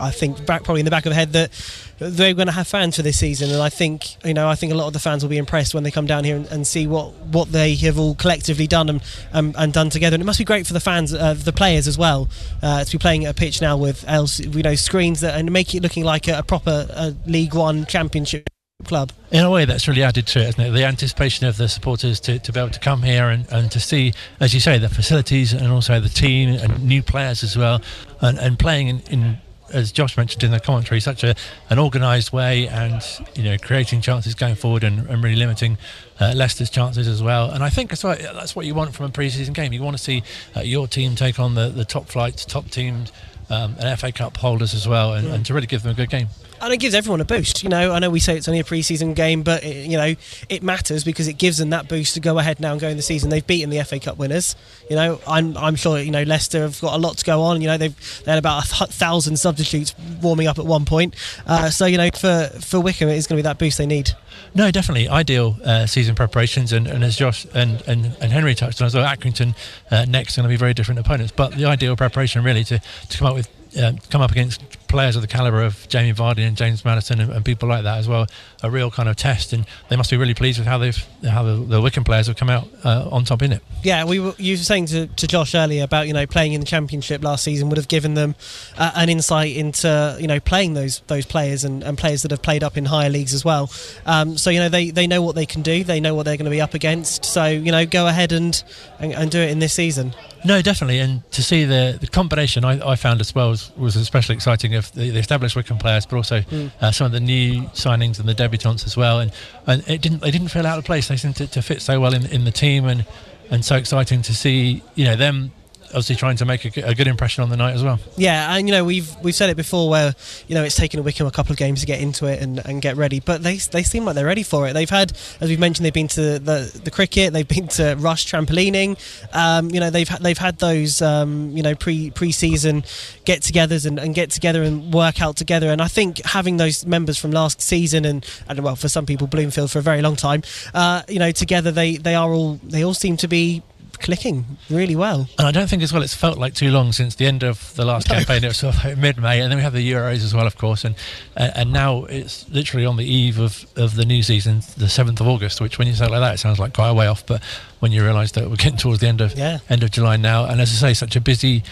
I think back probably in the back of the head that they're going to have fans for this season, and I think you know I think a lot of the fans will be impressed when they come down here and, and see what, what they have all collectively done and, um, and done together. And it must be great for the fans, uh, the players as well, uh, to be playing at a pitch now with else you know screens that and make it looking like a, a proper uh, League One Championship club. In a way, that's really added to it, isn't it? The anticipation of the supporters to, to be able to come here and, and to see, as you say, the facilities and also the team and new players as well, and, and playing in, in as Josh mentioned in the commentary, such a an organised way, and you know, creating chances going forward and, and really limiting uh, Leicester's chances as well. And I think that's what that's what you want from a pre-season game. You want to see uh, your team take on the, the top flights, top teams, um, and FA Cup holders as well, and, and to really give them a good game and it gives everyone a boost. You know, I know we say it's only a pre-season game, but it, you know it matters because it gives them that boost to go ahead now and go in the season. They've beaten the FA Cup winners. You know, I'm I'm sure you know Leicester have got a lot to go on. You know, they've they had about a thousand substitutes warming up at one point. Uh, so you know, for for Wycombe, it is going to be that boost they need. No, definitely ideal uh, season preparations, and, and as Josh and, and, and Henry touched on as well, Accrington uh, next going to be very different opponents. But the ideal preparation really to, to come up with uh, come up against players of the caliber of Jamie Vardy and James Maddison and, and, people like that as well, a real kind of test. And they must be really pleased with how they've how the, the Wycombe players have come out uh, on top in it. Yeah, we were, you were saying to, to Josh earlier about you know playing in the Championship last season would have given them uh, an insight into you know playing those those players and, and, players that have played up in higher leagues as well. Um, so you know they, they know what they can do, they know what they're going to be up against. So you know go ahead and, and, and do it in this season. No, definitely, and to see the, the combination I, I found as well was, was especially exciting of the, the established Wycombe players, but also mm. uh, some of the new signings and the debutants as well. And, and it didn't they didn't feel out of place. They seemed to, to fit so well in in the team, and and so exciting to see you know them obviously trying to make a, a, good impression on the night as well. Yeah, and you know we've we've said it before where you know it's taken a Wycombe a couple of games to get into it and, and get ready, but they they seem like they're ready for it. They've had, as we've mentioned, they've been to the the cricket, they've been to Rush trampolining. Um, you know they've they've had those um, you know pre pre season get-togethers and, and get together and work out together. And I think having those members from last season and and well for some people Bloomfield for a very long time, uh, you know together they they are all they all seem to be clicking really well. And I don't think as well it's felt like too long since the end of the last no. campaign. It was sort of mid-May, and then we have the Euros as well, of course, and uh, and now it's literally on the eve of, of the new season, the seventh of August. Which, when you say it like that, it sounds like quite a way off. But when you realise that we're getting towards the end of yeah. end of July now, and as I say, such a busy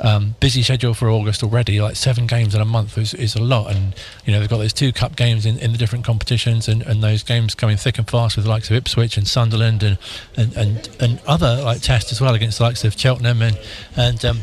um, busy schedule for August already. Like seven games in a month is, is a lot, and you know they've got those two cup games in, in the different competitions, and, and those games coming thick and fast with the likes of Ipswich and Sunderland and and, and, and other like tests as well against the likes of Cheltenham and and um,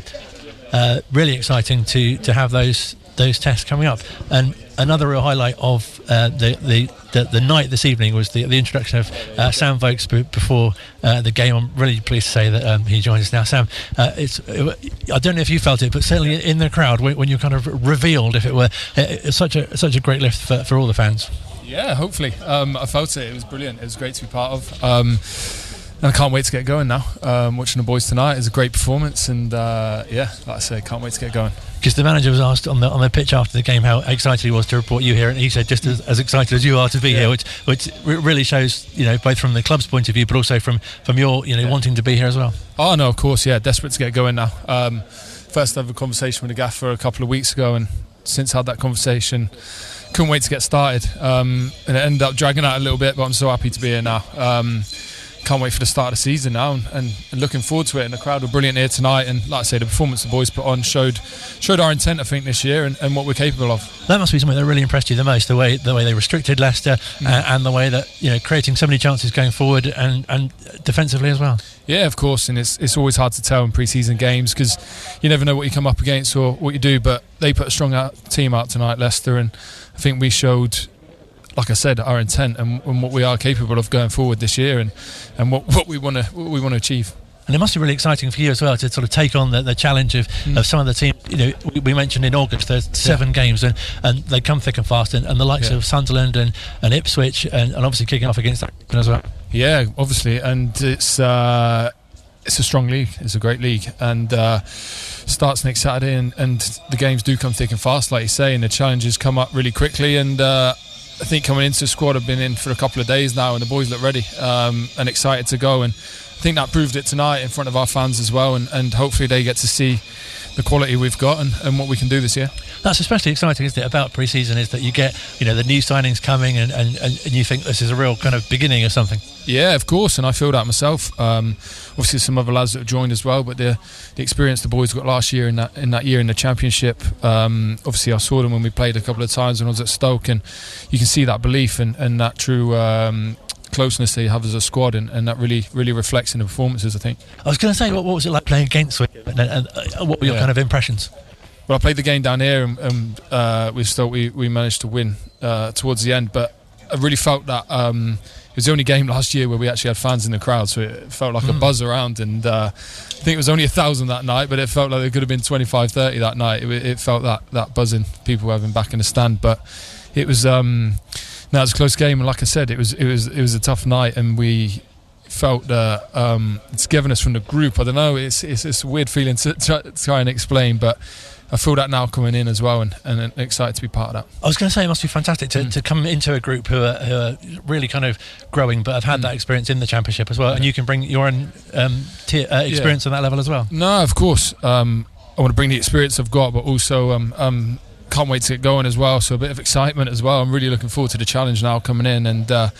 uh, really exciting to to have those those tests coming up. And another real highlight of uh, the, the, the, the night this evening was the, the introduction of uh, Sam Vokes before uh, the game. I'm really pleased to say that um, he joins us now. Sam, uh, it's I don't know if you felt it, but certainly in the crowd when, when you kind of revealed, if it were, it's such a such a great lift for, for all the fans. Yeah, hopefully. Um, I felt it. It was brilliant. It was great to be part of. Um, and I can't wait to get going now. Um, watching the boys tonight is a great performance, and uh, yeah, like I say, can't wait to get going. Because the manager was asked on the on the pitch after the game how excited he was to report you here, and he said just as, as excited as you are to be yeah. here, which which really shows you know both from the club's point of view, but also from from your you know yeah. wanting to be here as well. Oh no, of course, yeah, desperate to get going now. Um, first, I had a conversation with the gaffer a couple of weeks ago, and since I had that conversation couldn't wait to get started. Um, and it ended up dragging out a little bit, but I'm so happy to be here now. Um, can't wait for the start of the season now and, and, and, looking forward to it. And the crowd were brilliant here tonight. And like I say, the performance the boys put on showed showed our intent, I think, this year and, and what we're capable of. That must be something that really impressed you the most. The way the way they restricted Leicester mm. and, and, the way that you know creating so many chances going forward and, and defensively as well. Yeah, of course. And it's it's always hard to tell in pre-season games because you never know what you come up against or what you do. But they put a strong out, team out tonight, Leicester, and I think we showed like I said, our intent and, and, what we are capable of going forward this year, and, and what, what we want to what we want to achieve. And it must be really exciting for you as well to sort of take on the, the challenge of, mm. of some of the teams. You know, we, we mentioned in August there's seven yeah. games and, and they come thick and fast, and, and the likes yeah. of Sunderland and, and Ipswich, and, and obviously kicking off against that as well. Yeah, obviously, and it's uh, it's a strong league. It's a great league, and uh, starts next Saturday, and, and the games do come thick and fast, like you say, and the challenges come up really quickly, and. Uh, I think coming into the squad, I've been in for a couple of days now, and the boys look ready um, and excited to go. And I think that proved it tonight in front of our fans as well, and, and hopefully they get to see the quality we've got and, and what we can do this year. That's especially exciting, isn't it, about pre-season is that you get, you know, the new signings coming and, and, and you think this is a real kind of beginning of something. Yeah, of course, and I feel that myself. Um, obviously, some other lads that have joined as well, but the the experience the boys got last year in that in that year in the championship. Um, obviously, I saw them when we played a couple of times when I was at Stoke, and you can see that belief and, and that true. Um, closeness they have as a squad, and, and, that really really reflects in the performances. I think. I was going to say, what, what, was it like playing against and, and uh, what were your yeah. kind of impressions? Well, I played the game down here, and, and uh, we still we, we managed to win uh, towards the end. But I really felt that um, was the only game last year where we actually had fans in the crowd, so it felt like mm. a hmm. buzz around. And uh, I think it was only a thousand that night, but it felt like there could have been 25, 30 that night. It, it felt that that buzzing, people having back in the stand. But it was um, no, it was a close game, and like I said, it was it was it was a tough night, and we felt that um, it's given us from the group. I don't know, it's it's, it's a weird feeling to try, to try and explain, but I feel that now coming in as well, and, and excited to be part of that. I was going to say it must be fantastic to, mm. to come into a group who are, who are really kind of growing, but have had mm. that experience in the championship as well, yeah. and you can bring your own um, t- uh, experience yeah. on that level as well. No, of course. Um, I want to bring the experience I've got, but also um, um, can't wait to get going as well. So a bit of excitement as well. I'm really looking forward to the challenge now coming in, and uh,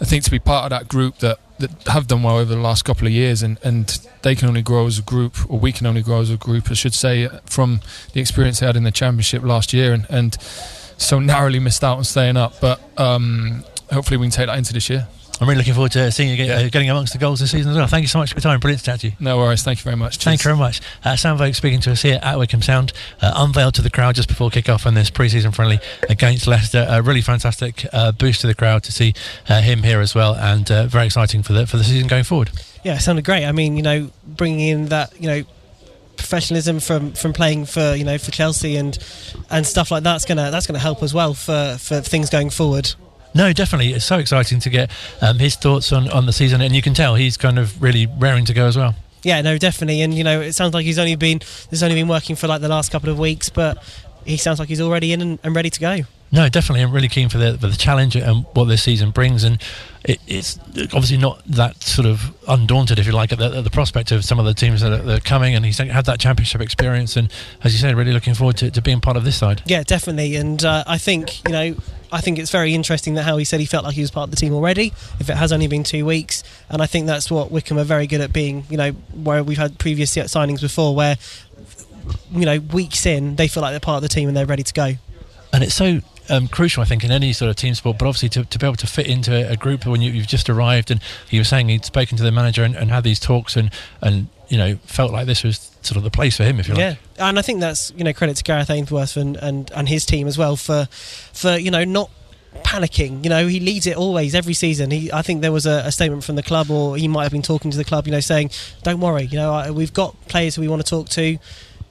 I think to be part of that group that, that have done well over the last couple of years, and, and they can only grow as a group, or we can only grow as a group, I should say, from the experience they had in the championship last year, and, and so narrowly missed out on staying up. But um, hopefully we can take that into this year. I'm really looking forward to seeing you get, uh, getting amongst the goals this season as well. Thank you so much for your time. Brilliant to chat to you. No worries. Thank you very much. Cheers. Thank you very much. Uh, Sam Vokes speaking to us here at Wycombe Sound, uh, unveiled to the crowd just before kick-off on this pre-season friendly against Leicester. A really fantastic uh, boost to the crowd to see uh, him here as well, and uh, very exciting for the for the season going forward. Yeah, it sounded great. I mean, you know, bringing in that, you know, professionalism from from playing for you know for Chelsea and and stuff like that's gonna that's gonna help as well for for things going forward. No, definitely. It's so exciting to get um, his thoughts on, on the season, and you can tell he's kind of really raring to go as well. Yeah, no, definitely. And you know, it sounds like he's only been he's only been working for like the last couple of weeks, but he sounds like he's already in and, and ready to go. No, definitely. I'm really keen for the for the challenge and what this season brings, and it, it's obviously not that sort of undaunted, if you like, at the, at the prospect of some of the teams that are, that are, coming. And he's had that championship experience, and as you said, really looking forward to, to being part of this side. Yeah, definitely. And uh, I think you know, I think it's very interesting that how he said he felt like he was part of the team already, if it has only been two weeks. And I think that's what Wycombe are very good at being. You know, where we've had previous signings before, where you know, weeks in, they feel like they're part of the team and they're ready to go. And it's so um, crucial, I think, in any sort of team sport, but obviously to, to be able to fit into a group when you, have just arrived. And he was saying he'd spoken to the manager and, and, had these talks and, and, you know, felt like this was sort of the place for him, if you like. Yeah, and I think that's, you know, credit to Gareth Ainsworth and, and, and his team as well for, for, you know, not panicking. You know, he leads it always every season. He, I think there was a, a, statement from the club, or he might have been talking to the club. You know, saying, "Don't worry. You know, I, we've got players who we want to talk to.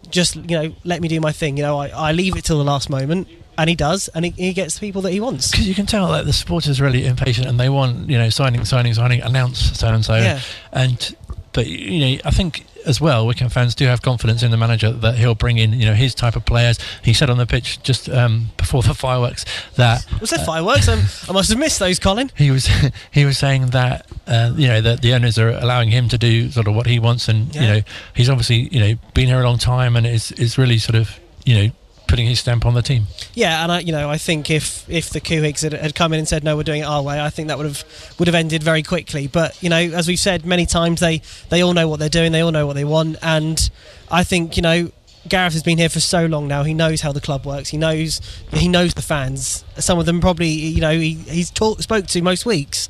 Just you know, let me do my thing. You know, I, I leave it till the last moment." And he does, and he, he gets the people that he wants. Because you can tell that the supporters are really impatient, and they want you know signing, signing, signing, announce so and so, and but you know I think as well, Wycombe fans do have confidence in the manager that he'll bring in, you know, his type of players. He said on the pitch just um, before the fireworks that was there uh, fireworks? Um, I must have missed those, Colin. He was he was saying that uh, you know that the owners are allowing him to do sort of what he wants, and yeah. you know he's obviously you know been here a long time and is is really sort of you know putting his stamp on the team. Yeah, and I, you know, I think if if the Couhigs had, had come in and said no, we're doing it our way, I think that would have would have ended very quickly. But you know, as we've said many times, they they all know what they're doing, they all know what they want, and I think you know. Gareth has been here for so long now. He knows how the club works. He knows he knows the fans. Some of them probably, you know, he, he's talk, spoke to most weeks.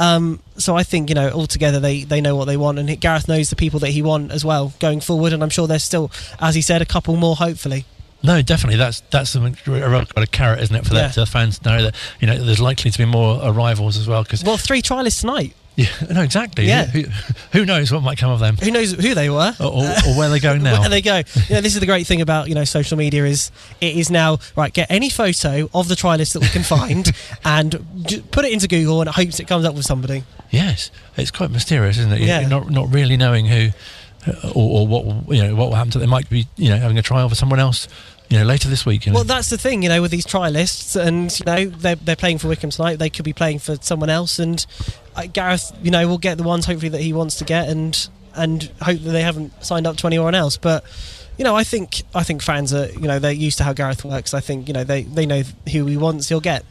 Um, so I think you know altogether they, they know what they want, and Gareth knows the people that he want as well going forward. And I'm sure there's still, as he said, a couple more hopefully. No, definitely. That's that's a, a, a carrot, isn't it, for yeah. the, fans to know that you know there's likely to be more arrivals as well. Because well, three trialists tonight. Yeah, no, exactly. Yeah. Who, who, knows what might come of them? Who knows who they were, or, or, or where they're going now? where they go. You know, this is the great thing about you know social media is it is now right. Get any photo of the trialist that we can find and put it into Google, and it hopes it comes up with somebody. Yes, it's quite mysterious, isn't it? Yeah. You're not not really knowing who. Or, or, what you know what will happen to them. They might be you know having a trial for someone else you know, later this week. You know? Well, that's the thing, you know, with these trialists, and you know, they're they're playing for Wycombe tonight. They could be playing for someone else, and uh, Gareth, you know, will get the ones hopefully that he wants to get, and and hope that they haven't signed up to anyone else. But you know, I think I think fans are, you know, they're used to how Gareth works. I think you know they they know who he wants, he'll get.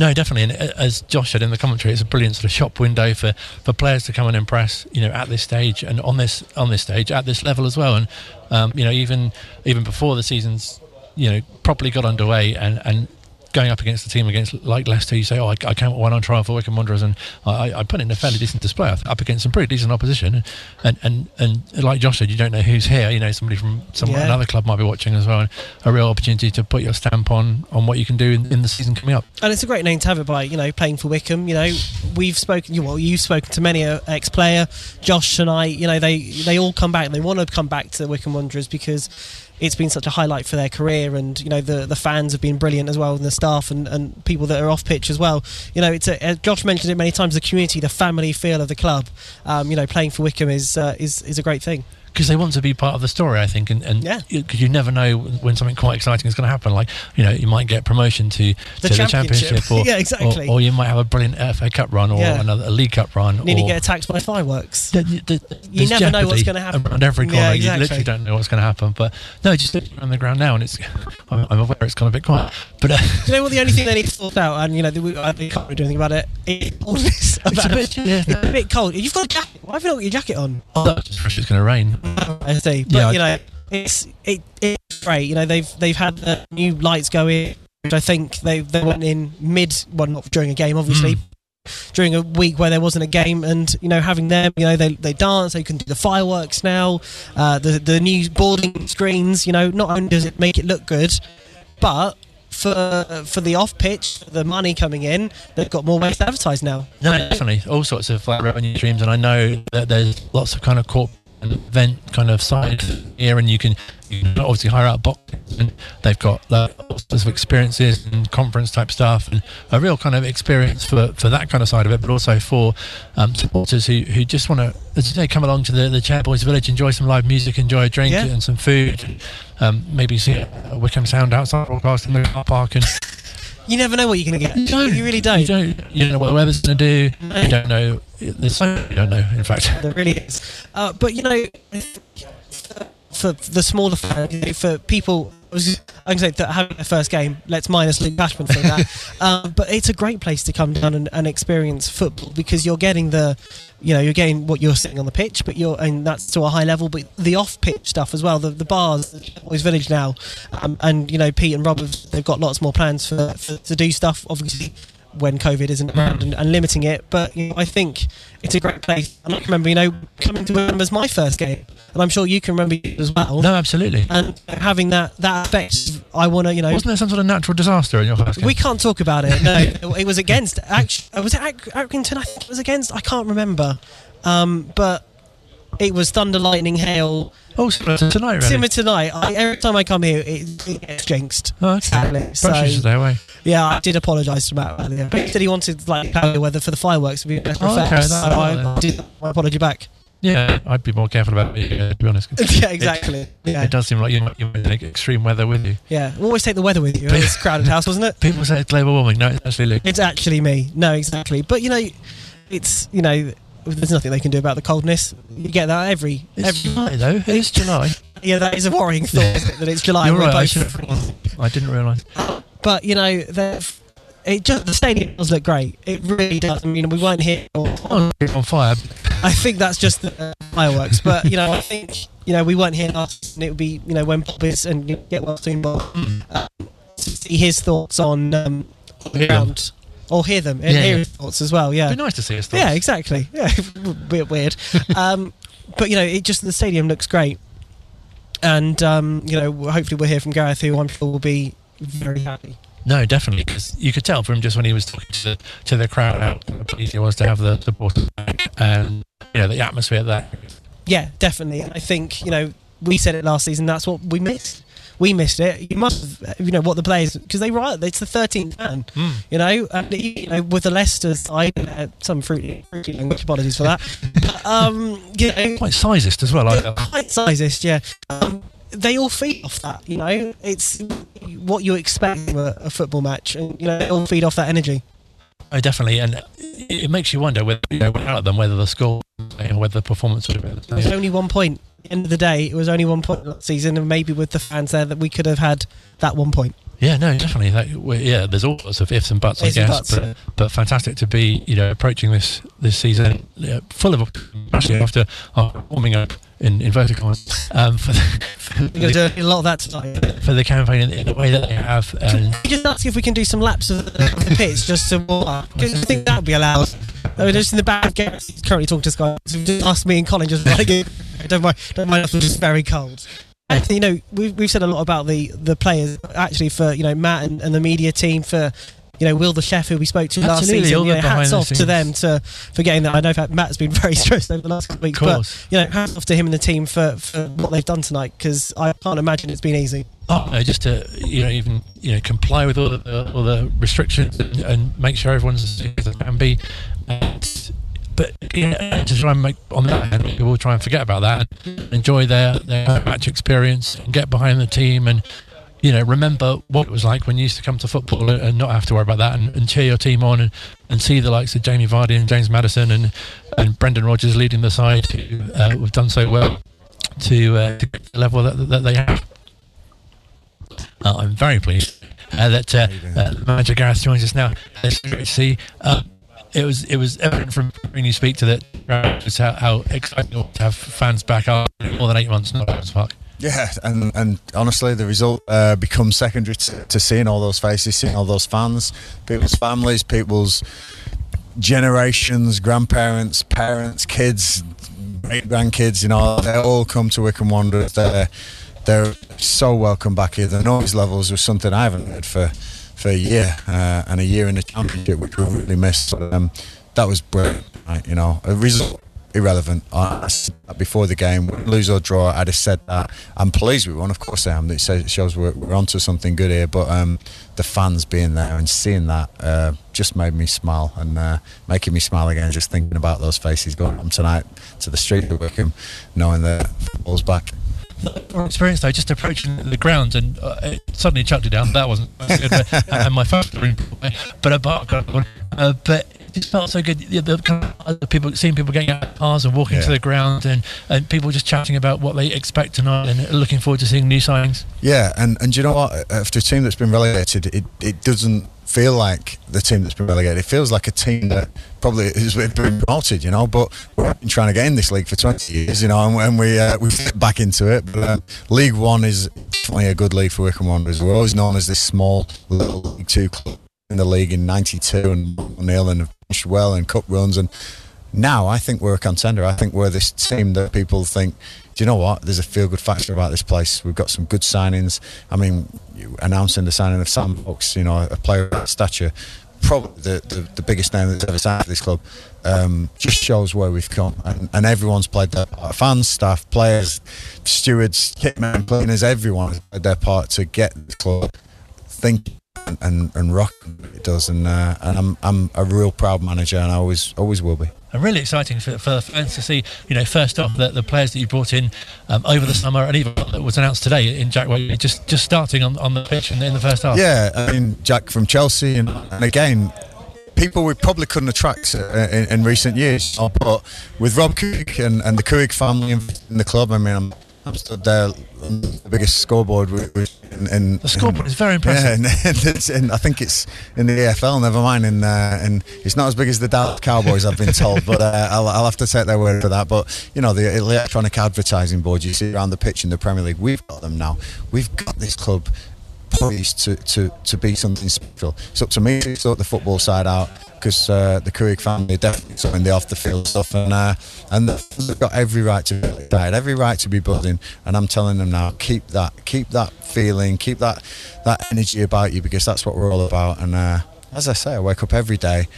No, definitely. And uh, as Josh said in the commentary, it's a brilliant sort of shop window for, for players to come and impress. You know, at this stage and on this on this stage at this level as well. And um, you know, even even before the season's you know properly got underway and and going up against the team against like Leicester, you say, "Oh, I, I came one on trial for Wycombe Wanderers," and I, I, put in a fairly decent display up against some pretty decent opposition. And and and like Josh said, you don't know who's here. You know, somebody from some yeah. another club might be watching as well. A real opportunity to put your stamp on on what you can do in, in, the season coming up. And it's a great name to have it by. You know, playing for Wycombe. You know, we've spoken. Well, you've spoken to many ex-player, Josh and I. You know, they they all come back. They want to come back to the Wycombe Wanderers because it's been such a highlight for their career, and you know the the fans have been brilliant as well, and the staff and, and people that are off pitch as well. You know, it's a, Josh mentioned it many times. The community, the family feel of the club. Um, you know, playing for Wycombe is uh, is is a great thing. Because they want to be part of the story, I think, and, and Yeah. because you never know when something quite exciting is going to happen. Like you know, you might get promotion to, The to the championship. championship, or, Yeah, exactly. or, or you might have a brilliant FA Cup run, or Yeah. another a League Cup run, Nearly or get attacked by fireworks. the, the, You never know what's gonna happen. around every Yeah, corner. exactly. You literally don't know what's going to happen. But no, just look around the ground now, and it's. I'm, I'm aware it's gone a bit quiet, but uh, Do you know what the only thing they need to sort out, and you know, they, we, they can't really do anything about it. It's it's a bit. Yeah, It's a bit cold. You've got a jacket. Why have you not got your jacket on? oh, it's going to rain. I see. But Yeah, you know, it's it, it's great. You know, they've they've had the new lights go in, which I think they they went in mid, well, not during a game, obviously. During a week where there wasn't a game, and you know, having them, you know, they, they dance, they can do the fireworks now, uh, the the new boarding screens. You know, not only does it make it look good, but for for the off pitch, the money coming in, they've got more ways to advertise now. No, definitely, all sorts of like revenue streams, and I know that there's lots of kind of corporate and event kind of side here, and you can, you can obviously hire out boxes, and they've got like, all sorts of experiences and conference type stuff, and a real kind of experience for, for that kind of side of it, but also for um, supporters who, who just want to, as you say, come along to the the Chairboys Village, enjoy some live music, enjoy a drink Yeah. and some food, um, maybe see a Wycombe Sound outside broadcast in the car park, and You never know what you're going to get. you don't. You really don't. You don't. You don't know what the weather's going to do. You don't know. There's so you don't know. In fact, There really is. Uh, but you know, for the smaller fan, you know, for people, I was I can say that having their first game, let's minus Luke Cashman from that. um, but it's a great place to come down and, and experience football because you're getting the, you know, you're getting what you're sitting on the pitch, but you're and that's to a high level. But the off-pitch stuff as well, the the bars, the Boys Village now, um, and you know, Pete and Rob have they've got lots more plans for, for to do stuff. Obviously when COVID isn't around and, and limiting it. But you know, I think it's a great place. And I can remember, you know, coming to Wimbledon was my first game, and I'm sure you can remember it as well. no, absolutely. And having that that effect, I want to, you know. Wasn't there some sort of natural disaster in your first game? We can't talk about it. No, it was against. Actually, was it Accrington? I think it was against. I can't remember. Um, but it was thunder, lightning, hail. oh, similar to tonight, really. Similar tonight. I, every time I come here, it, it gets jinxed. Oh, okay. Sadly. So- stay away. Yeah, I did apologise to Matt earlier. But he said he wanted like cloudy weather for the fireworks to be better Oh, okay, so I that- did my apology back. Yeah, I'd be more careful about it, uh, to be honest. yeah, exactly. Yeah, It does seem like you might, you might take extreme weather with you. yeah. Always take the weather with you. It was crowded house, wasn't it? People say it's global warming. No, it's actually Luke. It's actually me. No, exactly. But you know, it's you know, there's nothing they can do about the coldness. You get that every It's every. July though. It's July. Yeah, that is a worrying thought isn't it, that it's July. You're right. I, have, I didn't realise. But you know, the it just the stadium does look great. It really does. I mean, we weren't here. Oh, on fire. I think that's just the uh, fireworks. But you know, I think you know we weren't here last, and it would be you know when Bob is and get well soon, Bob, uh, to see his thoughts on um, on the Hear them. ground or hear them and Yeah, hear yeah. his thoughts as well. Yeah, It'd be nice to see us. thoughts. yeah, exactly. Yeah, a bit weird. um, but you know, it just the stadium looks great, and um, you know, hopefully we'll hear from Gareth, who I'm sure will be very happy. No, definitely, because you could tell from just when he was talking to the to the crowd how pleased he was to have the supporters back, and you know the atmosphere there. Yeah, definitely. And I think you know we said it last season. That's what we missed. We missed it. You must, have, you know, what the players because they were. It's the 13th man. You know, and, you know, with the Leicester side, uh, some fruity, fruity language. Apologies for that. But, um, you know, Quite sizist as well. Quite sizist. Yeah. Um, they all feed off that, you know. It's what you expect from a, a football match, and you know, they all feed off that energy. Oh, definitely, and it, makes you wonder whether you know without them whether the score or whether the performance would have been. the It was same. only one point. At the end of the day, it was only one point last season, and maybe with the fans there, that we could have had that one point. Yeah, no, definitely. That, yeah, there's all sorts of ifs and buts, Ifs I guess, buts, but, yeah. but fantastic to be you know approaching this this season yeah, full of especially after uh, warming up in inverted commas um, for the, for, the, to a lot of that tonight. for the campaign in, in the way that they have. And Can you just ask if we can do some laps of the, of the pitch just to warm up? Do you think that would be allowed? I mean, just in the back of Gareth, currently talking to Sky. So just ask me and Colin just like, don't mind, don't mind it's just very cold. And, you know, we've, we've said a lot about the, the players, actually, for, you know, Matt and, and the media team, for, you know, Will the chef who we spoke to last Absolutely, season. You know, hats behind the off to them to, for getting that. I know that Matt's been very stressed over the last couple of weeks, but, you know, hats off to him and the team for, for what they've done tonight because I can't imagine it's been easy. Oh, no, just to you know even you know comply with all the all the restrictions and, and make sure everyone's as safe as they can be. And, but you know, to try and make on that other hand, people try and forget about that and enjoy their their match experience and get behind the team and you know remember what it was like when you used to come to football and, not have to worry about that and, and cheer your team on and, and see the likes of Jamie Vardy and James Maddison and and Brendan Rodgers leading the side who uh, have done so well to, uh, to the level that, that they have. Uh, I'm very pleased uh, that uh, uh, manager Gareth joins us now. It's great to see. Uh, it was it was evident from when you speak to that just how, how exciting it was to have fans back after more than eight months not at Park. Yeah, and, and honestly, the result uh, becomes secondary to, to seeing all those faces, seeing all those fans, people's families, people's generations, grandparents, parents, kids, great grandkids. You know, they all come to Wycombe Wanderers. They're they're so welcome back here. The noise levels was something I haven't heard for for a year uh, and a year in the championship, which we really missed. Um, that was brilliant. Right, you know, a result irrelevant. I said that before the game, lose or draw, I'd have said that. I'm pleased we won, of course I am. It shows we're, we're onto something good here. But um, the fans being there and seeing that uh, just made me smile and uh, making me smile again just thinking about those faces going on tonight to the street of Wycombe, knowing that football's back experience though, just approaching the ground and uh, it suddenly chucked it down. That wasn't good, but, and my phone but about uh, but it just felt so good. The, the kind of people seeing people getting out of cars and walking Yeah. to the ground, and, and people just chatting about what they expect tonight and looking forward to seeing new signings. Yeah, and, and you know what? After a team that's been relegated, it, it doesn't feel like the team that's been relegated. It feels like a team that probably has been promoted, you know. But we've been trying to get in this league for 20 years, you know, and, and we uh, we fit back into it. But um, League One is definitely a good league for Wycombe Wanderers. We're always known as this small little League Two club in the league in '92 and nil and finished well and cup runs and. Now I think we're a contender. I think we're this team that people think, do you know what? There's a feel good factor about this place. We've got some good signings. I mean, announcing the signing of Sam Vokes, you know, a player of that stature, probably the, the, the biggest name that's ever signed for this club, um, just shows where we've come. And, and everyone's played their part. Fans, staff, players, stewards, kitmen, cleaners, everyone has played their part to get the club think and, and, and rock it does. And, uh, and I'm, I'm a real proud manager and I always, always will be. And really exciting for, for fans to see, you know, first off the, the players that you brought in um, over the summer, and even that was announced today in Jack Wakely, just just starting on, on the pitch in, in the first half. Yeah, I mean Jack from Chelsea, and, and again, people we probably couldn't attract uh, in, in recent years. But with Rob Couhig and, and the Couhig family in the club, I mean, I'm, I'm stood there on the biggest scoreboard. In, in, The scoreboard is very Yeah, impressive. and, and I think it's in the EFL, Never mind, in uh, and it's not as big as the Dallas Cowboys, I've been told. But uh, I'll, I'll have to take their word for that. But you know, the electronic advertising boards you see around the pitch in the Premier League, we've got them now. We've got this club to, to, to be something special. Up to me to sort the football side out because uh, the Couhig family definitely sorting the off the field stuff and uh, and they've got every right to be excited, every right to be buzzing. And I'm telling them now, keep that, keep that feeling, keep that that energy about you because that's what we're all about. And uh, as I say, I wake up every day.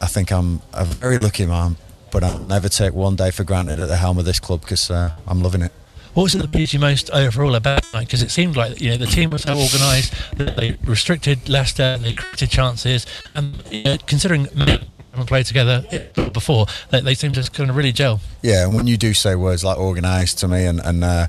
I think I'm a very lucky man, but I'll never take one day for granted at the helm of this club because uh, I'm loving it. What was it that pleased you most overall about it? Because it seemed like you know the team was so organised that they restricted Leicester, and they created chances, and you know, considering haven't played together before, they, they seem to kind of really gel. Yeah, and when you do say words like organised to me and and uh,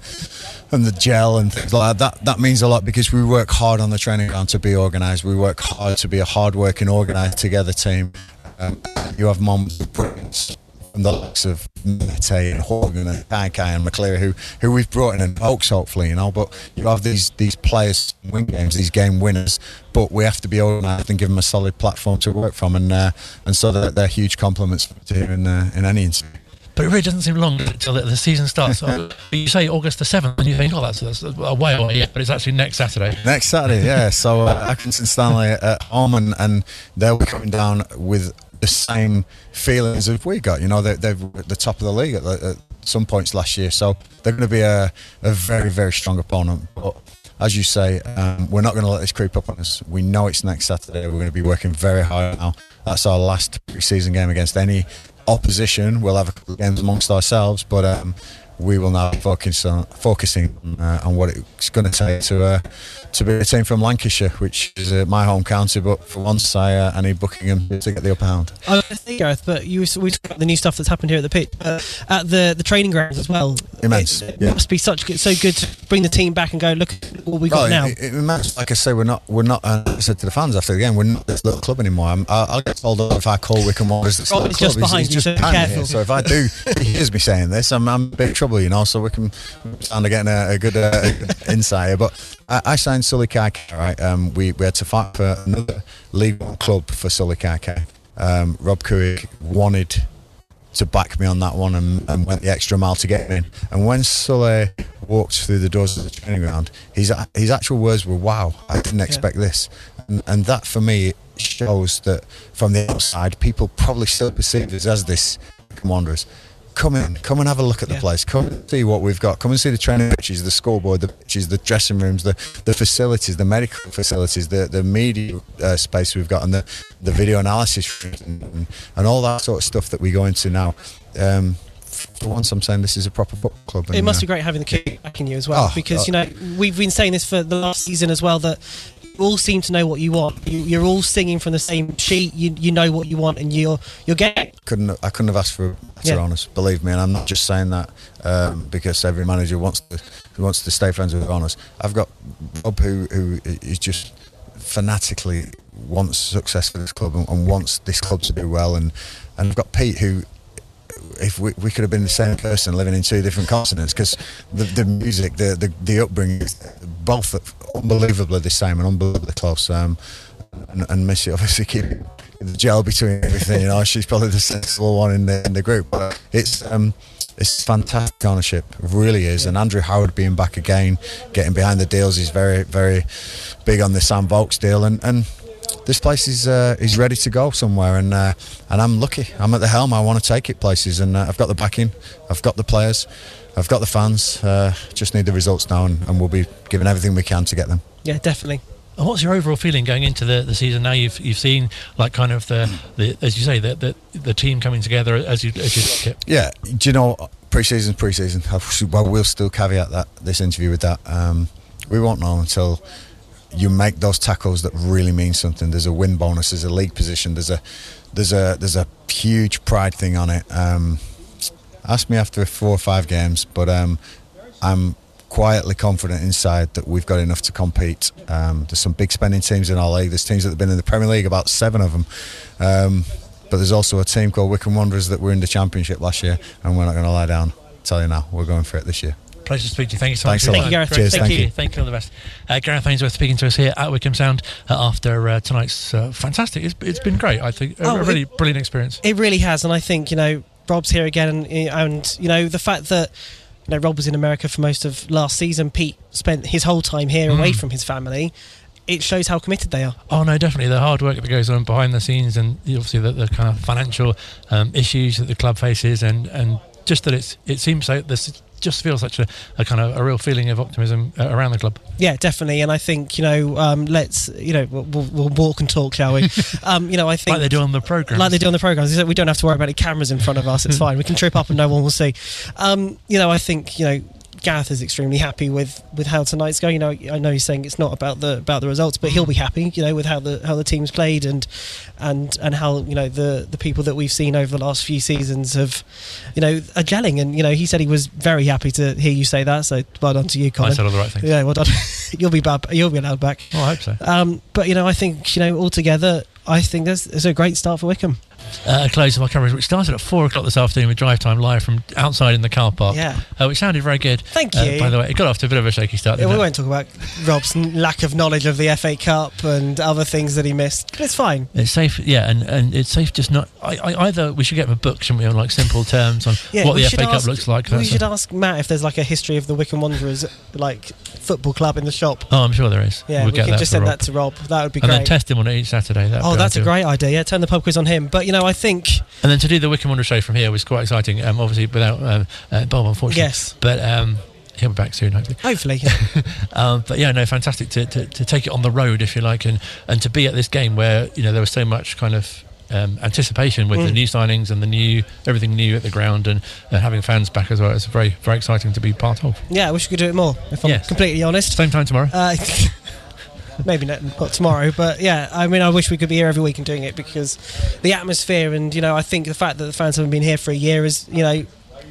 and the gel and things like that, that, that means a lot because we work hard on the training ground to be organised. We work hard to be a hard-working, organised together team. Um, you have moments of brilliance from the likes of Mehmeti and Horgan and Kai and McCleary, who who we've brought in and Vokes, hopefully, you know. But you have these these players win games, these game winners. But we have to be organised and give them a solid platform to work from, and uh, and so that they're huge compliments to you in uh, in any instance. But it really doesn't seem long until the, the season starts. So you say August the 7th, and you think, oh, that's, that's a way away, yeah, but it's actually next Saturday. Next Saturday, yeah. So uh, Accrington Stanley at home, and, and they'll be coming down with the same feelings as we got. You know, they, they're at the top of the league at, the, at some points last year, so they're going to be a, a very, very strong opponent. But as you say, um, we're not going to let this creep up on us. We know it's next Saturday. We're going to be working very hard now. That's our last pre-season game against any opposition. We'll have a couple of games amongst ourselves, but um, we will now focus on focusing uh, on what it's going to take to uh, to be a team from Lancashire, which is uh, my home county. But for once, I, uh, I need Buckingham to get the upper hand. I gonna Gareth, but you we talked about the new stuff that's happened here at the pitch, uh, at the the training grounds as well. Immense, It, it yeah. must be such good, so good to bring the team back and go look at what we got now. It, it, immense. Like I say, we're not we're not. Uh, I said to the fans after the game, we're not this little club anymore. I'm, I- I'll get told off if I call Wycombe Wanderers It's is club. just behind you, just so be careful. here. So if I do, he hears me saying this, I'm, I'm in big trouble, you know. So we can stand to getting a, a good, uh, insight here. But I, I signed Sully Kaikai, right? Um, we, we had to fight for another League One club for Sully Kaikai. Um, Rob Couhig wanted to back me on that one and, and went the extra mile to get me in. And when Sully walked through the doors of the training ground, his his actual words were, "Wow, I didn't expect this," and, and that for me shows that from the outside, people probably still perceive us as this Wanderers. Come in, come and have a look at the place. Come and see what we've got. Come and see the training pitches, the scoreboard, the pitches, the dressing rooms, the, the facilities, the medical facilities, the the media uh, space we've got, and the, the video analysis and, and, and all that sort of stuff that we go into now. Um, for once, I'm saying this is a proper football club. It must uh, be great having the kick back in you as well, Oh, because uh, you know we've been saying this for the last season as well that all seem to know what you want. You, you're all singing from the same sheet. You you know what you want, and you're you're getting. couldn't I couldn't have asked for better Yeah. honest. Believe me, and I'm not just saying that um, because every manager wants to who wants to stay friends with honest. I've got Rob who who is just fanatically wants success for this club and, and wants this club to do well, and and I've got Pete who. If we, we could have been the same person living in two different continents, because the, the music, the, the the upbringing, both unbelievably the same and unbelievably close. Um, and, and Missy obviously keep the gel between everything. You know, she's probably the sensible one in the in the group. But it's um, it's fantastic ownership, it really is. And Andrew Howard being back again, getting behind the deals, he's very very big on the Sam Vokes deal, and and this place is uh, is ready to go somewhere. And uh, and I'm lucky. I'm at the helm. I want to take it places, and uh, I've got the backing. I've got the players. I've got the fans. Uh, just need the results now, and, and we'll be giving everything we can to get them. Yeah, definitely. And What's your overall feeling going into the, the season now? You've you've seen like kind of the, the as you say the, the the team coming together as you as you like it. Yeah, do you know pre-season, pre-season? Well, we'll still caveat that this interview with that. Um, we won't know until you make those tackles that really mean something. There's a win bonus. There's a league position. There's a there's a there's a huge pride thing on it. Um, ask me after four or five games, but um, I'm quietly confident inside that we've got enough to compete. Um, there's some big spending teams in our league. There's teams that have been in the Premier League, about seven of them. Um, but there's also a team called Wycombe Wanderers that were in the Championship last year, and we're not going to lie down. i tell you now, we're going for it this year. Pleasure to speak to you. Thank you so Thanks much. a for lot. your Thank you, Gareth. Cheers, Thank, thank you. you. Thank you. All the best. Uh, Gareth Ainsworth speaking to us here at Wycombe Sound uh, after uh, tonight's uh, fantastic. It's, it's been great. I think a, Oh, a really brilliant experience. It really has, and I think you know Rob's here again, and, and you know the fact that you know Rob was in America for most of last season. Pete spent his whole time here, away Mm. from his family. It shows how committed they are. Oh no, definitely the hard work that goes on behind the scenes, and obviously the, the kind of financial um, issues that the club faces, and, and just that it's it seems like this just feels such a, a kind of a real feeling of optimism uh, around the club. Yeah, definitely, and I think you know, um, let's you know, we'll, we'll, walk and talk, shall we? um, you know, I think Like they do on the programme. like they do on the programs. We don't have to worry about any cameras in front of us. It's fine. We can trip up and no one will see. Um, you know, I think you know. Gareth is extremely happy with, with how tonight's going. You know, I know he's saying it's not about the about the results, but he'll be happy. You know, with how the how the team's played and and and how you know the the people that we've seen over the last few seasons have, you know, are gelling. And you know, he said he was very happy to hear you say that. So well done to you, Colin. I said all the right things. Yeah, well done. you'll be bad. You'll be allowed back. Oh, I hope so. Um, but you know, I think you know altogether, I think there's, there's a great start for Wycombe. Uh, a close of our coverage, which started at four o'clock this afternoon with drive time live from outside in the car park. Yeah. uh, which sounded very good. Thank Uh, you. by the way, it got off to a bit of a shaky start. Yeah, we it? won't talk about Rob's lack of knowledge of the FA Cup and other things that he missed. It's fine. It's safe, yeah, and, and it's safe just not. I, I, either we should get him a book, shouldn't we, on like simple terms on Yeah, what the FA Cup looks like. We should a- ask Matt if there's like a history of the Wycombe Wanderers like football club in the shop. oh, I'm sure there is. Yeah, we'll we can just send Rob. that to Rob. That would be and great. then test him on it each Saturday. That'd oh, that's a great idea. Yeah, turn the pub quiz on him. But you know, I think And then to do the Wycombe Wonder show from here was quite exciting. Um, obviously without um, uh, Bob, unfortunately. Yes. But um, he'll be back soon, hopefully. hopefully, Um, but yeah, no, fantastic to, to, to take it on the road, if you like, and, and to be at this game where you know there was so much kind of um, anticipation with the Mm. new signings and the new everything new at the ground and having fans back as well. It's very very exciting to be part of. Yeah, I wish we could do it more. If I'm Yes. completely honest. Same time tomorrow. Uh, maybe not, not tomorrow, but yeah, I mean, I wish we could be here every week and doing it because the atmosphere and you know, I think the fact that the fans haven't been here for a year is you know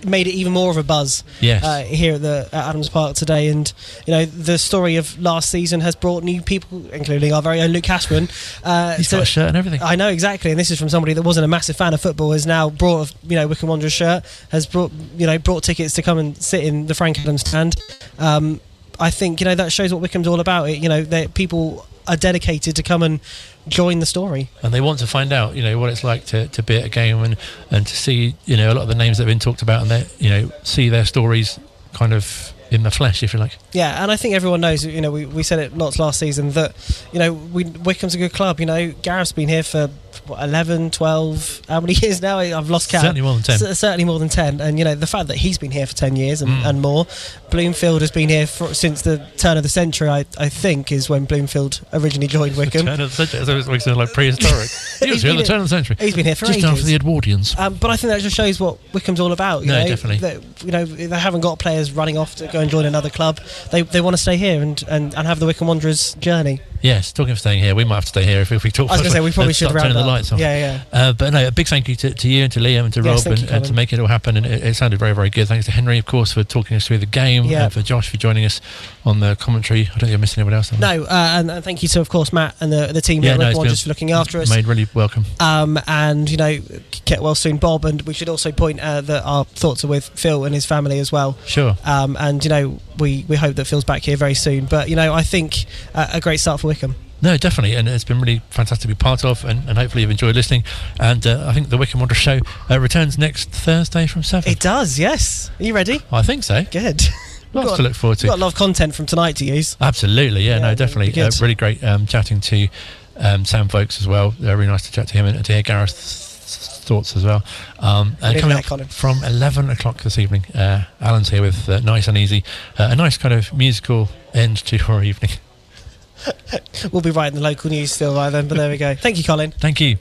made it even more of a buzz Yes. uh, here at the at Adams Park today and you know the story of last season has brought new people including our very own Luke Cashman uh, He's to- got a shirt and everything. I know exactly, and this is from somebody that wasn't a massive fan of football. Has now brought, a, you know, Wycombe Wanderers shirt. Has brought, you know, brought tickets to come and sit in the Frank Adams stand. Um, I think you know that shows what Wycombe's all about. It, you know, that people are dedicated to come and join the story. and they want to find out, you know, what it's like to, to be at a game and, and to see, you know, a lot of the names that have been talked about and that, you know, see their stories kind of in the flesh, if you like. Yeah, and I think everyone knows. You know, we, we said it lots last season that you know we, Wycombe's a good club. You know, Gareth's been here for what, 11, 12, how many years now? I've lost count. Certainly more than 10. C- certainly more than ten. And you know, the fact that he's been here for ten years and, Mm. and more. Bloomfield has been here for, since the turn of the century. I, I think is when Bloomfield originally joined Wycombe. Turn of the century, so it's like- prehistoric. he was here at the turn of the century. He's been here for Just ages. after the Edwardians. Um, but I think that just shows what Wycombe's all about. You No, know, definitely. That, you know, they haven't got players running off to go and join another club. They, they want to stay here and, and, and have the Wycombe Wanderers journey. Yes, talking of staying here, we might have to stay here if, if we talk. I was going to say we probably should round turning the lights off. Yeah, yeah. Uh, but no, a big thank you to, to you and to Liam and to Yes, Rob and, you, and to make it all happen. And it, it sounded very, very good. Thanks to Henry, of course, for talking us through the game. Yeah. And for Josh for joining us on the commentary. I don't think I missed anyone else. No, uh, and, and thank you to, of course, Matt and the, the team Yeah, here no, at it's Wycombe been Wanderers for looking after us. Made really welcome. Um, and, you know, get well soon, Bob. And we should also point uh, that our thoughts are with Phil and his family as well. Sure. Um, and, you know, we, we hope that Phil's back here very soon. But, you know, I think uh, a great start for Wycombe. No, definitely, and it's been really fantastic to be part of, and, and hopefully you've enjoyed listening. And uh, I think the Wycombe Wanderers show uh, returns next Thursday from seven. It does, yes. Are you ready? I think so. Good. Lots to look forward to. Got a lot of content from tonight to use. Absolutely, yeah, Yeah, no, definitely. Uh, really great um, chatting to um, Sam Vokes as well. Uh, really nice to chat to him and to hear Gareth's thoughts as well. Um, and coming night, up Colin. from 11 o'clock this evening, uh, Alan's here with uh, Nice and Easy, uh, a nice kind of musical end to our evening. We'll be writing the local news still by then, but there we go. Thank you, Colin. Thank you.